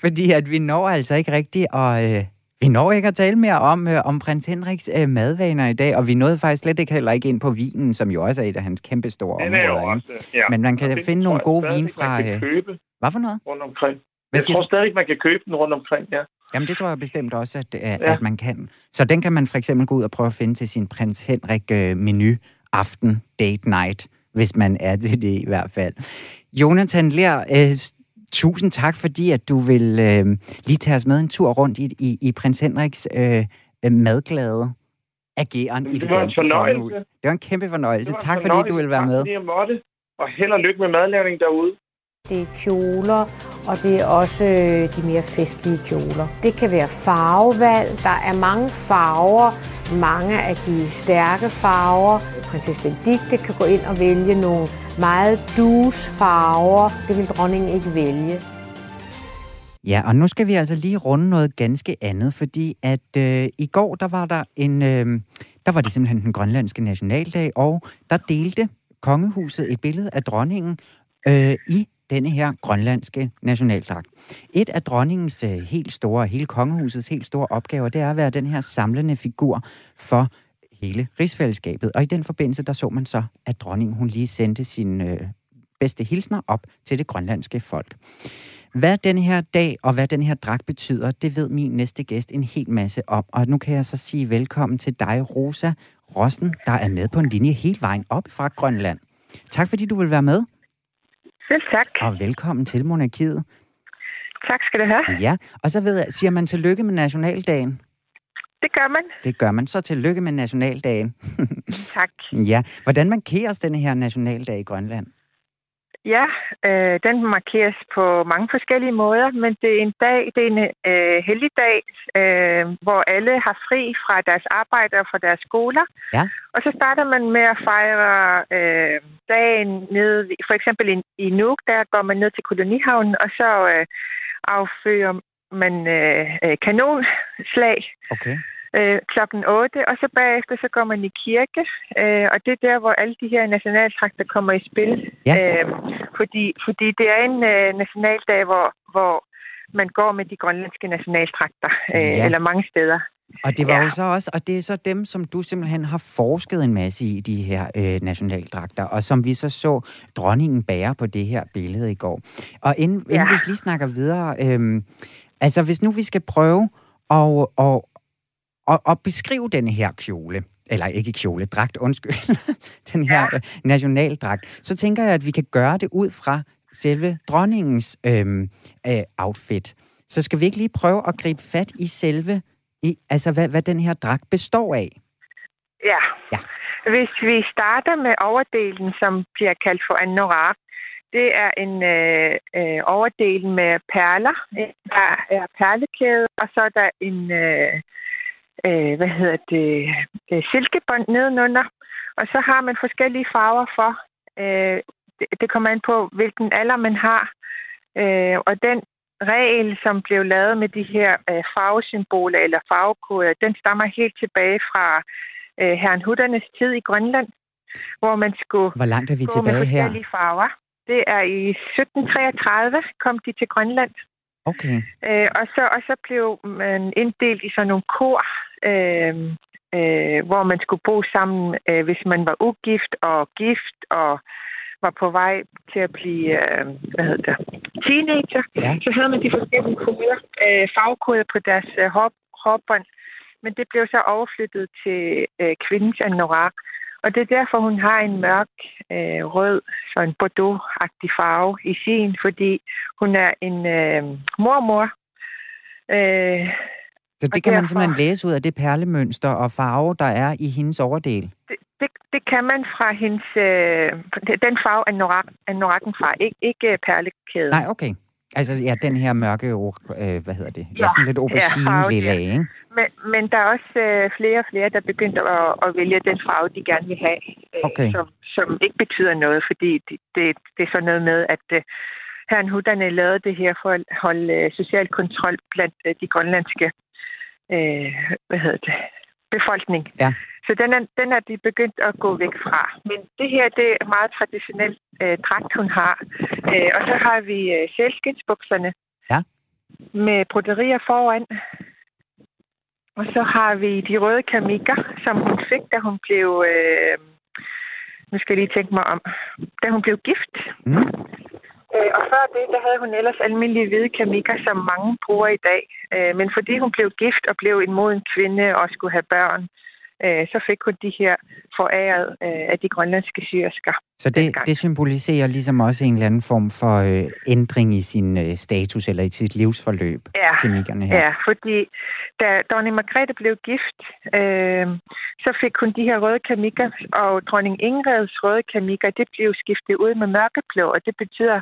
Fordi at vi når altså ikke rigtigt at... Øh, vi når ikke at tale mere om, øh, om prins Henriks øh, madvaner i dag, og vi nåede faktisk slet ikke heller ikke ind på vinen, som jo også er et af hans kæmpe store er områder. også, ja. Men man kan finde nogle gode stadigvæk, vin fra, Man kan øh, købe Hvad for noget? rundt omkring. Hvad Jeg tror stadig, man kan købe den rundt omkring, ja. Jamen, det tror jeg bestemt også, at, at, Ja. man kan. Så den kan man for eksempel gå ud og prøve at finde til sin prins Henrik-menu aften, date night, hvis man er til det i hvert fald. Jonathan Lær, øh, tusind tak, fordi at du vil øh, lige tage os med en tur rundt i, i, i prins Henriks øh, øh, madglade ageren i Det det var en danske fornøjelse. kongehus. Det var en kæmpe fornøjelse. Det en Tak, fordi fornøjelse. du vil være tak, med. fordi jeg måtte. Og held og lykke med madlavning derude. Det er kjoler, og det er også øh, de mere festlige kjoler. Det kan være farvevalg. Der er mange farver, mange af de stærke farver. Prinsesse Benedikte kan gå ind og vælge nogle meget dus farver. Det vil dronningen ikke vælge. Ja, og nu skal vi altså lige runde noget ganske andet, fordi at øh, i går, der var der en, øh, der var det simpelthen den grønlandske nationaldag, og der delte kongehuset et billede af dronningen øh, i denne her grønlandske nationaldragt. Et af dronningens øh, helt store, hele kongehusets helt store opgaver, det er at være den her samlende figur for hele rigsfællesskabet. Og i den forbindelse, der så man så, at dronningen hun lige sendte sin øh, bedste hilsner op til det grønlandske folk. Hvad den her dag og hvad den her dragt betyder, det ved min næste gæst en hel masse om. Og nu kan jeg så sige velkommen til dig, Rosa Rossen, der er med på en linje helt vejen op fra Grønland. Tak fordi du vil være med. Selv tak. Og velkommen til Monarkiet. Tak skal du have. Ja, og så ved jeg, siger man tillykke med Nationaldagen? Det gør man. Det gør man. Så tillykke med Nationaldagen. tak. [LAUGHS] Ja. Hvordan markeres denne her Nationaldag i Grønland? Ja, øh, den markeres på mange forskellige måder, men det er en dag, det er en øh, heldig dag, øh, hvor alle har fri fra deres arbejde og fra deres skoler. Ja. Og så starter man med at fejre øh, dagen nede, for eksempel i, i Nuuk, der går man ned til kolonihavnen, og så øh, afføger man øh, øh kanonslag. Okay øh, klokken 8, og så bagefter så går man i kirke, øh, og det er der, hvor alle de her nationaltrakter kommer i spil. Ja. Øh, fordi, fordi det er en øh, nationaldag, hvor, hvor man går med de grønlandske nationaltrakter, øh, ja. eller mange steder. Og det var ja. jo så også, og det er så dem, som du simpelthen har forsket en masse i, de her øh, nationaldragter, og som vi så så dronningen bære på det her billede i går. Og inden, ja. inden vi lige snakker videre, øh, altså hvis nu vi skal prøve at, at, og, og beskrive denne her kjole, eller ikke kjole, dragt, undskyld, [LAUGHS] den her ja. Øh, nationaldragt, så tænker jeg, at vi kan gøre det ud fra selve dronningens øhm, øh, outfit. Så skal vi ikke lige prøve at gribe fat i selve, i, altså hvad, hvad den her dragt består af? Ja. ja. Hvis vi starter med overdelen, som bliver kaldt for anorak, det er en øh, øh, overdel med perler. Der er perlekæde, og så er der en øh, øh, hvad hedder det, øh, silkebånd nedenunder. Og så har man forskellige farver for. Øh, det, det kommer an på, hvilken alder man har. Øh, og den regel, som blev lavet med de her øh, farvesymboler eller farvekoder, den stammer helt tilbage fra øh, herren Hutternes tid i Grønland, hvor man skulle Hvor langt er vi gå tilbage med forskellige her? farver. Det er i 1733 kom de til Grønland. Okay. Øh, og, så, og så blev man inddelt i sådan nogle kor, øh, øh, hvor man skulle bo sammen, øh, hvis man var ugift og gift og var på vej til at blive øh, hvad hedder det, teenager. Ja. Så havde man de forskellige koder, øh, farvekoder på deres øh, hop, hoppånd. Men det blev så overflyttet til øh, kvindens anorak. Og det er derfor, hun har en mørk, øh, rød, så en bordeaux-agtig farve i sin, fordi hun er en øh, mormor. Øh, så det kan derfor, man simpelthen læse ud af det perlemønster og farve, der er i hendes overdel? Det, det, det kan man fra hendes... Øh, den farve er norak, norakken fra, ikke, ikke perlekæden. Nej, okay. Altså, ja, den her mørke, øh, hvad hedder det? Ja, ja sådan lidt aubergine ja, ikke? Men, men der er også øh, flere og flere, der begynder at, at vælge den farve, de gerne vil have. Øh, okay. som, som ikke betyder noget, fordi det, det, det er sådan noget med, at øh, herren Hudderne lavede det her for at holde øh, social kontrol blandt øh, de grønlandske øh, hvad hedder det, befolkning. Ja. Så den er, den er de begyndt at gå væk fra. Men det her, det er meget traditionelt øh, dragt, hun har. Øh, og så har vi øh, sælskinsbukserne. Ja. Med broderier foran. Og så har vi de røde kamikker, som hun fik, da hun blev... Øh, nu skal jeg lige tænke mig om. Da hun blev gift. Mm. Øh, og før det, der havde hun ellers almindelige hvide kamikker, som mange bruger i dag. Øh, men fordi hun blev gift og blev en moden kvinde og skulle have børn, øh, så fik hun de her foræret øh, af de grønlandske syrsker. Så det, det symboliserer ligesom også en eller anden form for øh, ændring i sin øh, status eller i sit livsforløb, ja, kemikkerne her? Ja, fordi da dronning Margrethe blev gift, øh, så fik hun de her røde kamikker, og dronning Ingrids røde kamikker, det blev skiftet ud med mørkeblå, og det betyder,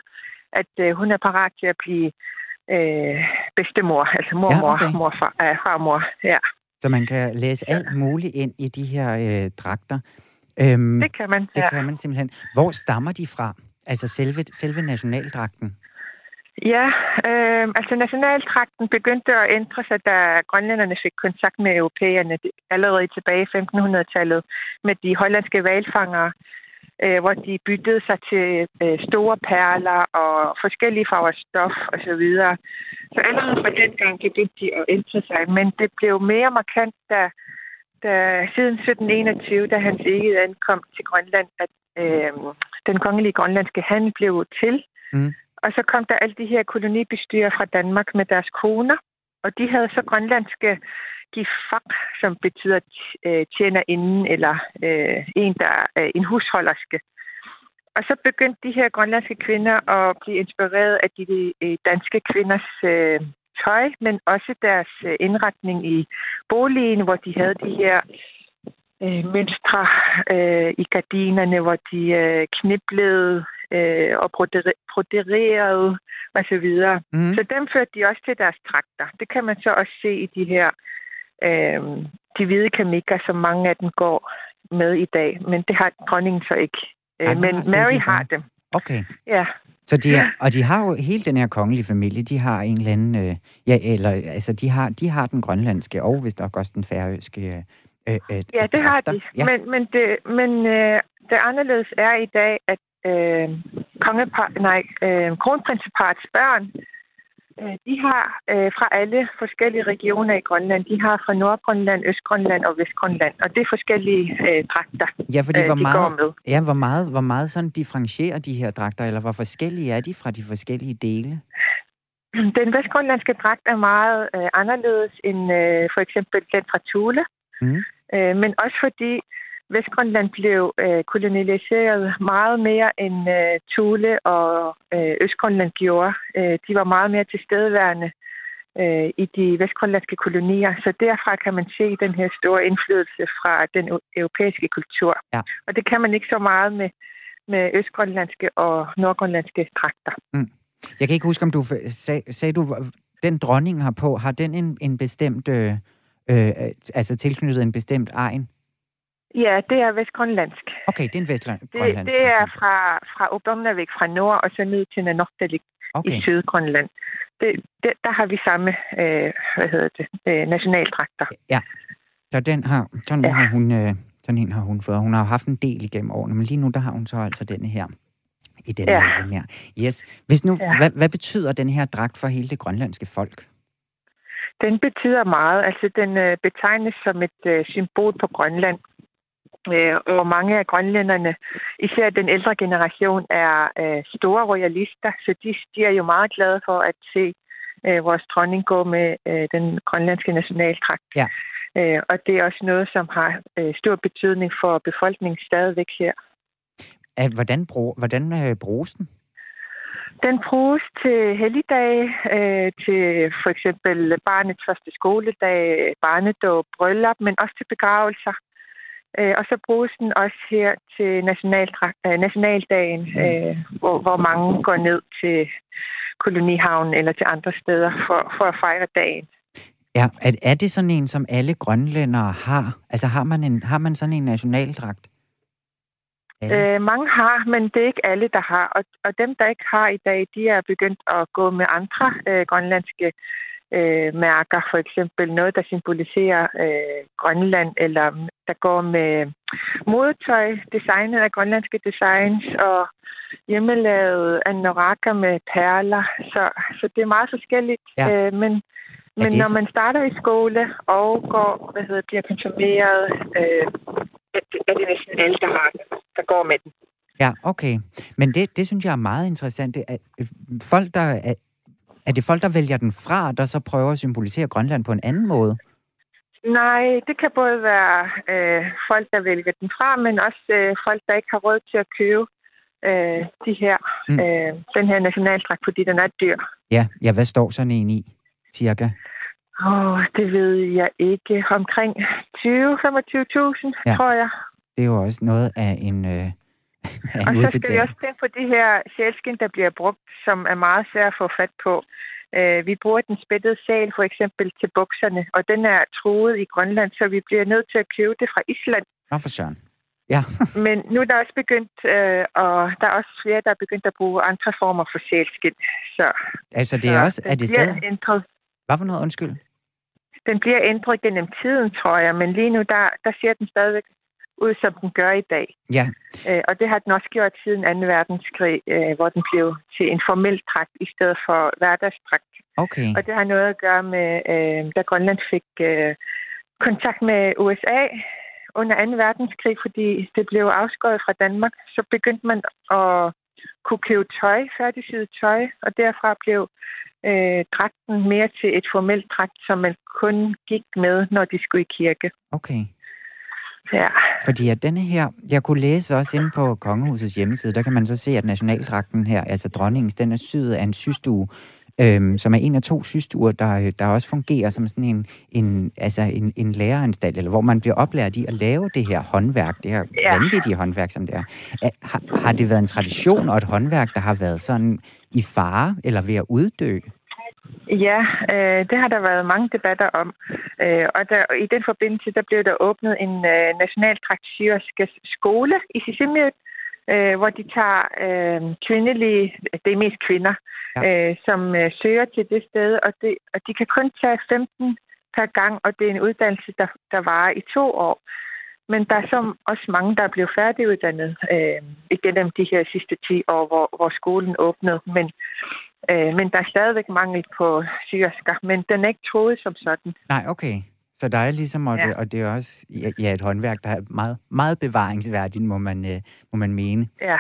at øh, hun er parat til at blive øh, bedstemor, altså mormor, ja, okay. morfar, øh, farmor. Ja. Så man kan læse alt muligt ind i de her øh, dragter. Øhm, det kan man, Det ja. kan man simpelthen. Hvor stammer de fra? Altså selve, selve nationaldragten? Ja, øh, altså nationaldragten begyndte at ændre sig, da grønlænderne fik kontakt med europæerne allerede tilbage i 1500-tallet med de hollandske valfangere. Øh, hvor de byttede sig til øh, store perler og forskellige farver stof osv. Så, videre. så allerede fra den gang begyndte de at ændre sig, men det blev mere markant, da, da siden 1721, da hans ikke ankom til Grønland, at øh, den kongelige grønlandske handel blev til. Mm. Og så kom der alle de her kolonibestyrer fra Danmark med deres koner, og de havde så grønlandske gifak, som betyder øh, tjener inden, eller øh, en, der er en husholderske. Og så begyndte de her grønlandske kvinder at blive inspireret af de øh, danske kvinders øh, tøj, men også deres øh, indretning i boligen, hvor de havde de her øh, mønstre øh, i gardinerne, hvor de øh, kniblede øh, og brodererede osv. Mm. Så dem førte de også til deres trakter. Det kan man så også se i de her øh, de hvide kamikker, som mange af dem går med i dag. Men det har dronningen så ikke. Øh, Ej, men Mary de har dem. Okay. Ja. Så de er, og de har jo hele den her kongelige familie, de har en eller anden, øh, ja, eller, altså de har, de har den grønlandske, og hvis der også den færøske øh, øh, Ja, det har de. Ja. Men, men, det, men øh, det anderledes er i dag, at øh, kongepar, nej, øh, kronprinseparets børn de har øh, fra alle forskellige regioner i Grønland. De har fra Nordgrønland, Østgrønland og Vestgrønland, og det er forskellige øh, dragter, ja, fordi øh, hvor de meget, går med. Ja, hvor meget, hvor meget sådan differentierer de her dragter, eller hvor forskellige er de fra de forskellige dele? Den vestgrønlandske dragt er meget øh, anderledes end øh, for eksempel den fra Thule, mm. øh, men også fordi Vestgrønland blev øh, kolonialiseret meget mere end øh, Thule og øh, Østgrønland gjorde. Øh, de var meget mere tilstedeværende øh, i de vestgrønlandske kolonier. Så derfra kan man se den her store indflydelse fra den europæiske kultur. Ja. Og det kan man ikke så meget med, med østgrønlandske og nordgrønlandske dragter. Mm. Jeg kan ikke huske, om du sag, sagde, du, den dronning har på, har den en, en bestemt, øh, øh, altså tilknyttet en bestemt egen? Ja, det er vestgrønlandsk. Okay, det er en vestgrønlandsk. Det, det er fra, fra Obdomnavik fra nord og så ned til Nanortalik okay. i Sydgrønland. Det, det, der har vi samme øh, hvad hedder det, øh, nationaldragter. Ja, så den har, sådan ja. har hun, øh, sådan en har hun fået. Hun har haft en del igennem årene, men lige nu der har hun så altså denne her i den ja. her. Yes. Hvis nu, ja. hvad, hvad betyder den her dragt for hele det grønlandske folk? Den betyder meget. Altså, den øh, betegnes som et øh, symbol på Grønland. Øh, og mange af grønlænderne, især den ældre generation, er øh, store royalister, så de, de er jo meget glade for at se øh, vores dronning gå med den grønlandske nationaltrakt. Ja. Og det er også noget, som har stor betydning for befolkningen stadigvæk her. Hvordan, brug, hvordan bruges den? Den bruges til helligdage, øh, til for eksempel barnets første skoledag, barnedåb, bryllup, men også til begravelser. Øh, og så bruges den også her til øh, nationaldagen, mm. øh, hvor, hvor mange går ned til kolonihavnen eller til andre steder for, for at fejre dagen. Ja, er, er det sådan en, som alle grønlændere har? Altså har man, en, har man sådan en nationaldragt? Øh, mange har, men det er ikke alle, der har. Og, og dem, der ikke har i dag, de er begyndt at gå med andre øh, grønlandske øh, mærker, for eksempel noget, der symboliserer øh, Grønland, eller der går med modetøj, designet af grønlandske designs, og hjemmelavet anorakker med perler. Så, så det er meget forskelligt. Ja. Øh, men men når man starter i skole og går, hvad hedder, bliver konfirmeret, øh, er det næsten alle, der, har, der går med den. Ja, okay. Men det, det synes jeg er meget interessant. Det er, folk, der er, det folk, der vælger den fra, der så prøver at symbolisere Grønland på en anden måde? Nej, det kan både være øh, folk, der vælger den fra, men også øh, folk, der ikke har råd til at købe øh, de her, mm. øh, den her nationaldragt, fordi den er dyr. Ja, ja hvad står sådan en i, cirka? Åh, oh, det ved jeg ikke. Omkring 20-25.000, ja. tror jeg. Det er jo også noget af en... Øh, og så skal vi også tænke på de her sælskin, der bliver brugt, som er meget svært at få fat på. Uh, vi bruger den spættede sæl for eksempel til bukserne, og den er truet i Grønland, så vi bliver nødt til at købe det fra Island. Nå for søren. Ja. [LAUGHS] Men nu er der også begyndt, uh, og der er også flere, der er begyndt at bruge andre former for sælskin. Så, altså det er også, er det stadig... Ændret. Hvad for noget, undskyld? Den bliver ændret gennem tiden, tror jeg, men lige nu, der, der ser den stadigvæk ud, som den gør i dag. Ja. Øh, og det har den også gjort siden 2. verdenskrig, øh, hvor den blev til en formel trakt i stedet for hverdagstrakt. Okay. Og det har noget at gøre med, øh, da Grønland fik øh, kontakt med USA under 2. verdenskrig, fordi det blev afskåret fra Danmark, så begyndte man at kunne købe tøj, færdigsyet tøj, og derfra blev øh, dragten mere til et formelt dragt, som man kun gik med, når de skulle i kirke. Okay. Ja. Fordi at denne her, jeg kunne læse også inde på Kongehusets hjemmeside, der kan man så se, at nationaldragten her, altså dronningens, den er syet af en systue, øhm, som er en af to systuer, der, der også fungerer som sådan en, en, altså en, en læreranstalt, eller hvor man bliver oplært i at lave det her håndværk, det her Ja. vanvittige håndværk, som det er. Har, har det været en tradition og et håndværk, der har været sådan i fare eller ved at uddø? Ja, øh, det har der været mange debatter om. Øh, og der, i den forbindelse, der blev der åbnet en øh, nationaltraktsyrisk skole i Sisimiut, øh, hvor de tager øh, kvindelige, det er mest kvinder, Ja. øh, som øh, søger til det sted, og, det, og de kan kun tage 15 per gang, og det er en uddannelse, der, der varer i to år. Men der er så også mange, der er blevet færdiguddannet øh, igennem de her sidste 10 år, hvor, hvor skolen åbnede. Men, øh, men der er stadigvæk mangel på syersker, men den er ikke troet som sådan. Nej, okay. Så der er ligesom, og, Ja. det, og det er også ja, et håndværk, der er meget, meget bevaringsværdigt, må man, øh, må man mene. Ja,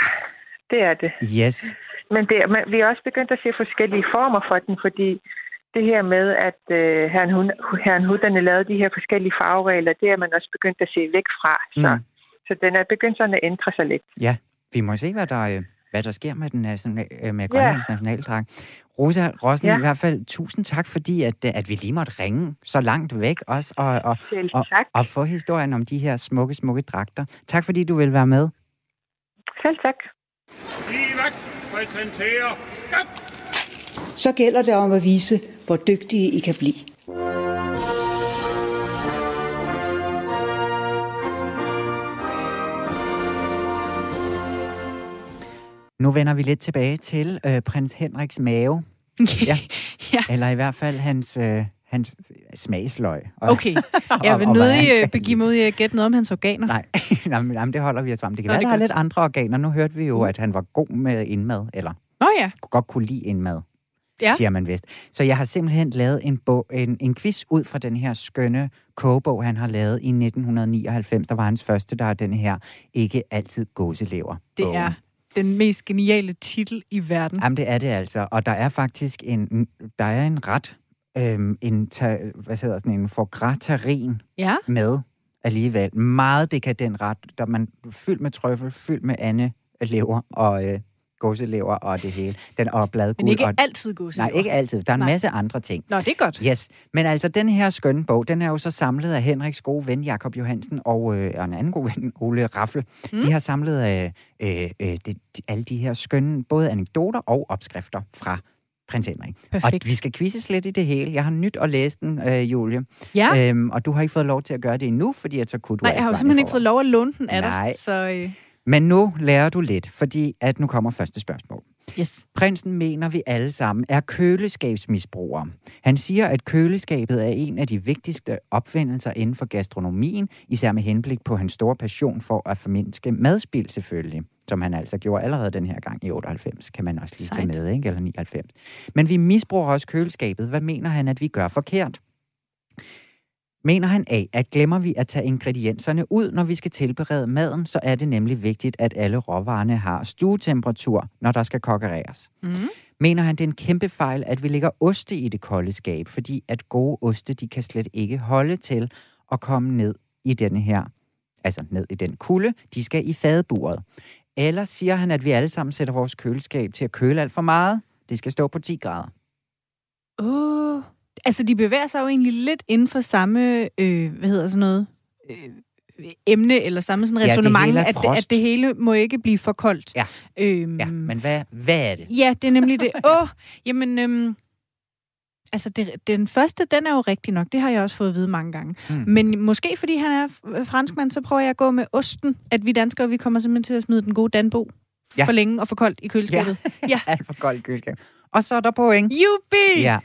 det er det. Yes. Men, det, men vi er også begyndt at se forskellige former for den, fordi det her med, at øh, herren, Hun, herren Hudderne lavede de her forskellige farveregler, det er man også begyndt at se væk fra. Så, Mm. mm. så den er begyndt sådan at ændre sig lidt. Ja, vi må se, hvad der, øh, hvad der sker med, den national, øh, med Grønlands nationaldragt. Rosa Rossen, Ja. i hvert fald tusind tak, fordi at, øh, at vi lige måtte ringe så langt væk også, og, og, og, og få historien om de her smukke, smukke dragter. Tak, fordi du vil være med. Selv tak. Ja. så gælder det om at vise, hvor dygtige I kan blive. Nu vender vi lidt tilbage til øh, prins Henriks mave, [LAUGHS] Ja. ja. eller i hvert fald hans, øh, hans smagsløg. Og, Okay. [LAUGHS] Jeg vil nødig øh, begive mig ud i at gætte noget om hans organer. Nej, [LAUGHS] jamen, jamen, det holder vi os om. Det kan Nå, være, det der er er lidt andre organer. Nu hørte vi jo, at han var god med indmad, eller Nå ja. godt kunne lide indmad, Ja. siger man vist. Så jeg har simpelthen lavet en, bog, en, en quiz ud fra den her skønne kogebog, han har lavet i 1999. Der var hans første, der den. Det den mest geniale titel i verden. Jamen, det er det altså. Og der er faktisk en, der er en ret, øhm, en, ta, hvad hedder sådan en forgratarin Ja. med alligevel. Meget dekadent ret, der man fyldt med trøffel, fyldt med ande lever og øh, gåselever og det hele. Den og bladguld. Men ikke og, altid god Nej, ikke altid. Der er en Nej. masse andre ting. Nå, det er godt. Yes, men altså den her skønne bog, den er jo så samlet af Henriks gode ven Jakob Johansen og, øh, og en anden god ven, Ole Raffel. Mm. De har samlet øh, øh, øh, de, de, alle de her skønne, både anekdoter og opskrifter fra prins Henrik. Perfekt. Og vi skal quizzes lidt i det hele. Jeg har nyt at læse den, øh, Julie. Ja. Øhm, og du har ikke fået lov til at gøre det endnu, fordi at så kunne du Nej, jeg har jo altså simpelthen ikke fået lov at låne den af Nej. dig. Så øh, Men nu lærer du lidt, fordi at nu kommer første spørgsmål. yes. Prinsen mener, vi alle sammen er køleskabsmisbrugere. Han siger, at køleskabet er en af de vigtigste opfindelser inden for gastronomien, især med henblik på hans store passion for at formindske madspil selvfølgelig, som han altså gjorde allerede den her gang i 98, kan man også lige tage med, ikke? eller 99. Men vi misbruger også køleskabet. Hvad mener han, at vi gør forkert? Mener han A, at glemmer vi at tage ingredienserne ud, når vi skal tilberede maden, så er det nemlig vigtigt, at alle råvarerne har stuetemperatur, når der skal kokkereres. Mm. Mener han, det er en kæmpe fejl, at vi lægger oste i det kolde skab, fordi at gode oste, de kan slet ikke holde til at komme ned i denne her, altså ned i den kulde, de skal i fadeburet. Eller siger han, at vi alle sammen sætter vores køleskab til at køle alt for meget? Det skal stå på 10 grader. Oh. Altså, de bevæger sig jo egentlig lidt inden for samme, øh, hvad hedder sådan noget, øh, emne, eller samme sådan Ja, det resonemang, er at, at det hele må ikke blive for koldt. Ja. Øhm, Ja, men hvad, hvad er det? Ja, det er nemlig det. [LAUGHS] Åh, oh, jamen, øhm, altså det, den første, den er jo rigtig nok. Det har jeg også fået at vide mange gange. Mm. Men måske fordi han er f- franskmand, så prøver jeg at gå med osten, at vi danskere, vi kommer simpelthen til at smide den gode Danbo Ja. for længe og for koldt i køleskabet. Ja. [LAUGHS] ja. Alt for koldt køleskab. Og så er der point. Jubi! Ja.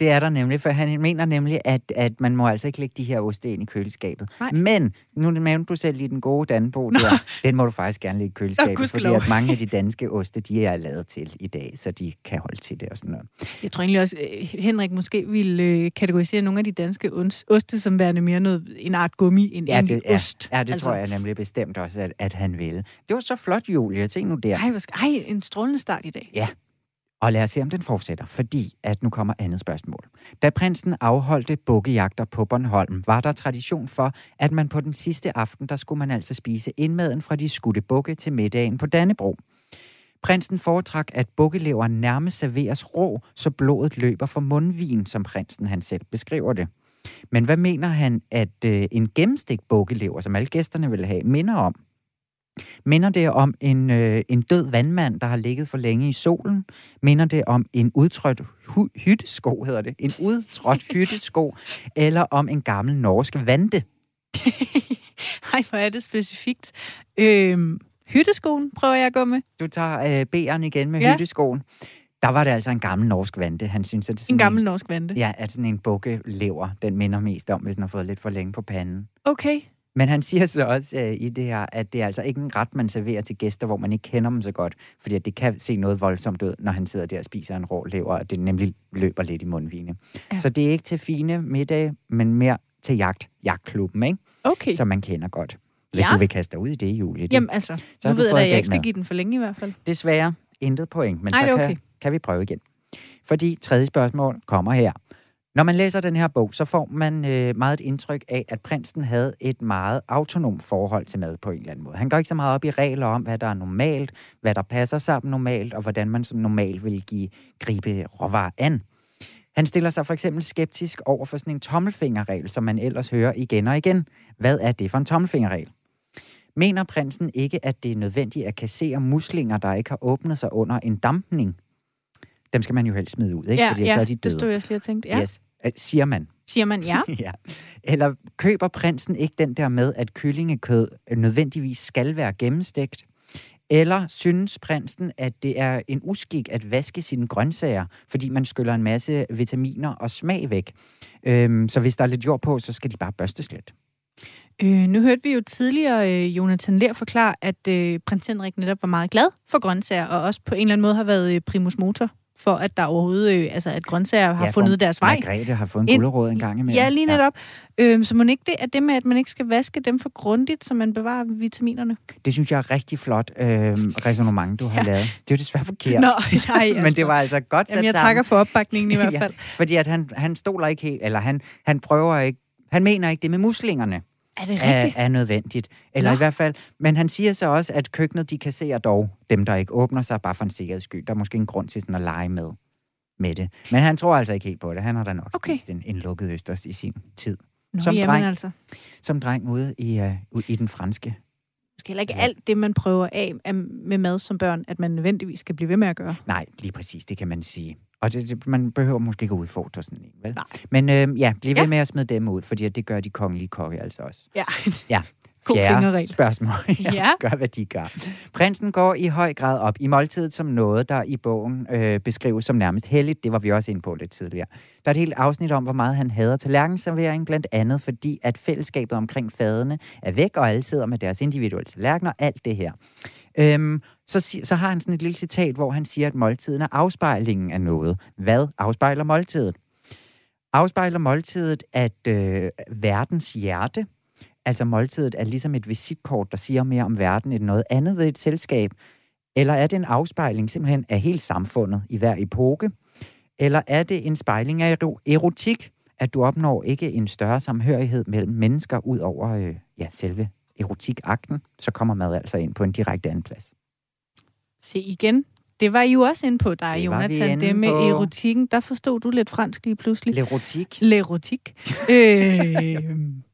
Det er der nemlig, for han mener nemlig, at, at man må altså ikke lægge de her oste ind i køleskabet. Nej. Men, nu nævnte du selv lige den gode Danbo der, den må du faktisk gerne lægge i køleskabet, fordi gudskelov. at mange af de danske oste, de er lavet til i dag, så de kan holde til det og sådan noget. Jeg tror egentlig også, øh, Henrik måske ville øh, kategorisere nogle af de danske oste som værende mere noget, en art gummi end Ja, det, ja, ost. ja, det altså. tror jeg nemlig bestemt også, at, at han ville. Det var så flot, Julie. Tænk nu der. Ej, hvor sk- Ej, en strålende start i dag. Ja, og lad os se, om den fortsætter, fordi at nu kommer andet spørgsmål. Da prinsen afholdte bukkejagter på Bornholm, var der tradition for, at man på den sidste aften, der skulle man altså spise indmaden fra de skudte bukke til middagen på Dannebro. Prinsen foretrak, at bukkelever nærmest serveres rå, så blodet løber for mundvin, som prinsen han selv beskriver det. Men hvad mener han, at øh, en gennemstegt bukkelever, som alle gæsterne vil have, minder om? Minder det om en, øh, en død vandmand, der har ligget for længe i solen? Minder det om en udtrådt hu- hyttesko, hedder det? En udtrådt [LAUGHS] hyttesko? Eller om en gammel norsk vante? [LAUGHS] Ej, hvor er det specifikt. Øhm, hytteskoen prøver jeg at gå med. Du tager øh, B'eren igen med Ja. hytteskoen. Der var det altså en gammel norsk vante. Han synes, at det er sådan En gammel norsk vante. Ja, at sådan en bukkelever, den minder mest om, hvis den har fået lidt for længe på panden. Okay. Men han siger så også øh, i det her, at det er altså ikke en ret, man serverer til gæster, hvor man ikke kender dem så godt. Fordi at det kan se noget voldsomt ud, når han sidder der og spiser en rå lever, og det nemlig løber lidt i mundvine. Ja. Så det er ikke til fine middage, men mere til jagt, jagtklubben, ikke? Okay. som man kender godt. Hvis Ja. du vil kaste dig ud i det, Julie. Det, Jamen altså, så nu ved jeg da, jeg ikke skal give den for længe i hvert fald. Desværre intet point, men Ej, så kan, okay. kan vi prøve igen. Fordi tredje spørgsmål kommer her. Når man læser den her bog, så får man øh, meget et indtryk af, at prinsen havde et meget autonomt forhold til mad på en eller anden måde. Han går ikke så meget op i regler om, hvad der er normalt, hvad der passer sammen normalt, og hvordan man som normalt vil give gribe råvarer an. Han stiller sig for eksempel skeptisk over for sådan en tommelfingerregel, som man ellers hører igen og igen. Hvad er det for en tommelfingerregel? Mener prinsen ikke, at det er nødvendigt at kassere muslinger, der ikke har åbnet sig under en dampning? Dem skal man jo helst smide ud, ikke? Ja, Fordi ja, så er de det døde. stod jeg også lige og tænkte. Ja, Yes. Siger man. siger man ja. [LAUGHS] ja. Eller køber prinsen ikke den der med, at kyllingekød nødvendigvis skal være gennemstegt? Eller synes prinsen, at det er en uskik at vaske sine grøntsager, fordi man skyller en masse vitaminer og smag væk? Øhm, så hvis der er lidt jord på, så skal de bare børstes lidt. Øh, nu hørte vi jo tidligere øh, Jonathan Ler forklare, at øh, prins Henrik netop var meget glad for grøntsager, og også på en eller anden måde har været øh, primus motor for, at der overhovedet, øh, altså at grøntsager har Ja, fundet deres vej. Margrethe har fået en gulerod en gang imellem. Ja, lige netop. Ja. Øhm, så må ikke det er det med, at man ikke skal vaske dem for grundigt, så man bevarer vitaminerne? Det synes jeg er rigtig flot øh, resonemang, du har Ja. lavet. Det er jo desværre forkert. Nå, nej, [LAUGHS] Men det var altså godt sat Jamen, jeg sammen. takker for opbakningen i [LAUGHS] hvert fald. Ja, fordi at han, han stoler ikke helt, eller han, han prøver ikke, han mener ikke det med muslingerne Er det er, rigtigt? er nødvendigt. Eller Nå. i hvert fald, men han siger så også, at køkkenet, de kasserer dog dem, der ikke åbner sig, bare for en sikkerheds skyld. Der er måske en grund til sådan at lege med, med det. Men han tror altså ikke helt på det. Han har da nok Okay. en, en lukket østers i sin tid. Nå, som jamen dreng. altså. Som dreng ude i, uh, i den franske. Måske heller ikke Ja. alt det, man prøver af med mad som børn, at man nødvendigvis skal blive ved med at gøre. Nej, lige præcis, det kan man sige. Og det, det, man behøver måske ikke at udfordre sådan en, vel? Nej. Men øh, ja, bliv ved Ja. med at smide dem ud, fordi det gør de kongelige kokke altså også. Ja. Ja. Fjerde spørgsmål. [LAUGHS] Ja. Gør, hvad de gør. Prinsen går i høj grad op i måltidet som noget, der i bogen øh, beskrives som nærmest helligt. Det var vi også inde på lidt tidligere. Der er et helt afsnit om, hvor meget han hader tallerkenservering, blandt andet fordi, at fællesskabet omkring fadene er væk, og alle sidder med deres individuelle tallerkener, alt det her. Øhm, så, så har han sådan et lille citat, hvor han siger, at måltiden er afspejlingen af noget. Hvad afspejler måltidet? Afspejler måltidet, at øh, verdens hjerte, altså måltidet, er ligesom et visitkort, der siger mere om verden end noget andet ved et selskab? Eller er det en afspejling simpelthen af hele samfundet i hver epoke? Eller er det en spejling af ero- erotik, at du opnår ikke en større samhørighed mellem mennesker ud over øh, ja, selve erotikakten? Så kommer mad altså ind på en direkte anden plads. Se igen. Det var I jo også inde på dig, Det Jonathan. Det med på. erotikken, der forstod du lidt fransk lige pludselig. L'erotik? L'erotik. øh, [LAUGHS]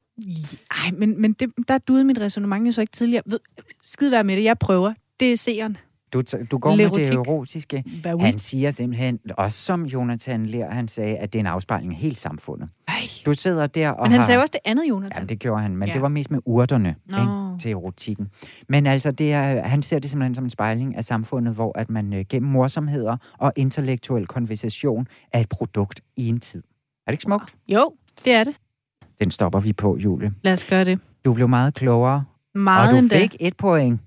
ej, men, men det, der duede mit resonemang jo så ikke tidligere. Ved, skide være med det, jeg prøver. Det er seeren. Du, du går Lerotik. med det erotiske. Bah oui. Han siger simpelthen, også som Jonathan Lær, han sagde, at det er en afspejling af hele samfundet. Ej. Du sidder der og Men han har... sagde også det andet, Jonathan. Jamen, det gjorde han, men Ja. det var mest med urterne Nå. ikke, til erotikken. Men altså, det er, han ser det simpelthen som en spejling af samfundet, hvor at man øh, gennem morsomheder og intellektuel konversation er et produkt i en tid. Er det ikke smukt? Jo, det er det. Den stopper vi på, Julie. Lad os gøre det. Du blev meget klogere, Meget og du endda. fik et point.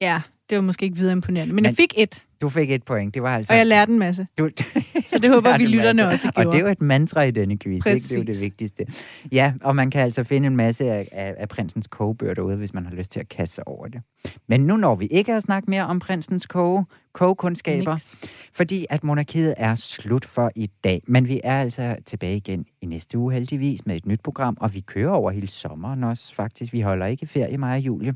Ja, det var måske ikke videre imponerende. Men, Men- jeg fik et, Du fik et point. Det var altså... og jeg lærte en masse. Du, [LAUGHS] Så det håber [LAUGHS] vi, lytterne masse. også Og gjorde. det er jo et mantra i denne quiz, ikke? Det er jo det Præcis. vigtigste. Ja, og man kan altså finde en masse af, af, af prinsens kogebøger derude, hvis man har lyst til at kaste sig over det. Men nu når vi ikke at snakke mere om prinsens koge, kogekundskaber, Niks. fordi at monarkiet er slut for i dag. Men vi er altså tilbage igen i næste uge heldigvis med et nyt program, og vi kører over hele sommeren også faktisk. Vi holder ikke ferie, mig og Julie,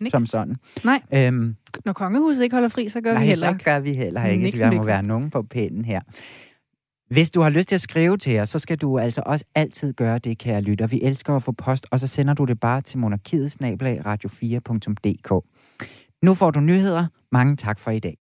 Niks. som sådan. Nej, Øhm, når kongehuset ikke holder fri, så gør Nej, vi heller så ikke. gør vi heller ikke. Niks Der må være nogen på pinden her. Hvis du har lyst til at skrive til os, så skal du altså også altid gøre det, kære lytter. Vi elsker at få post, og så sender du det bare til monarkiet radio4.dk. Nu får du nyheder. Mange tak for i dag.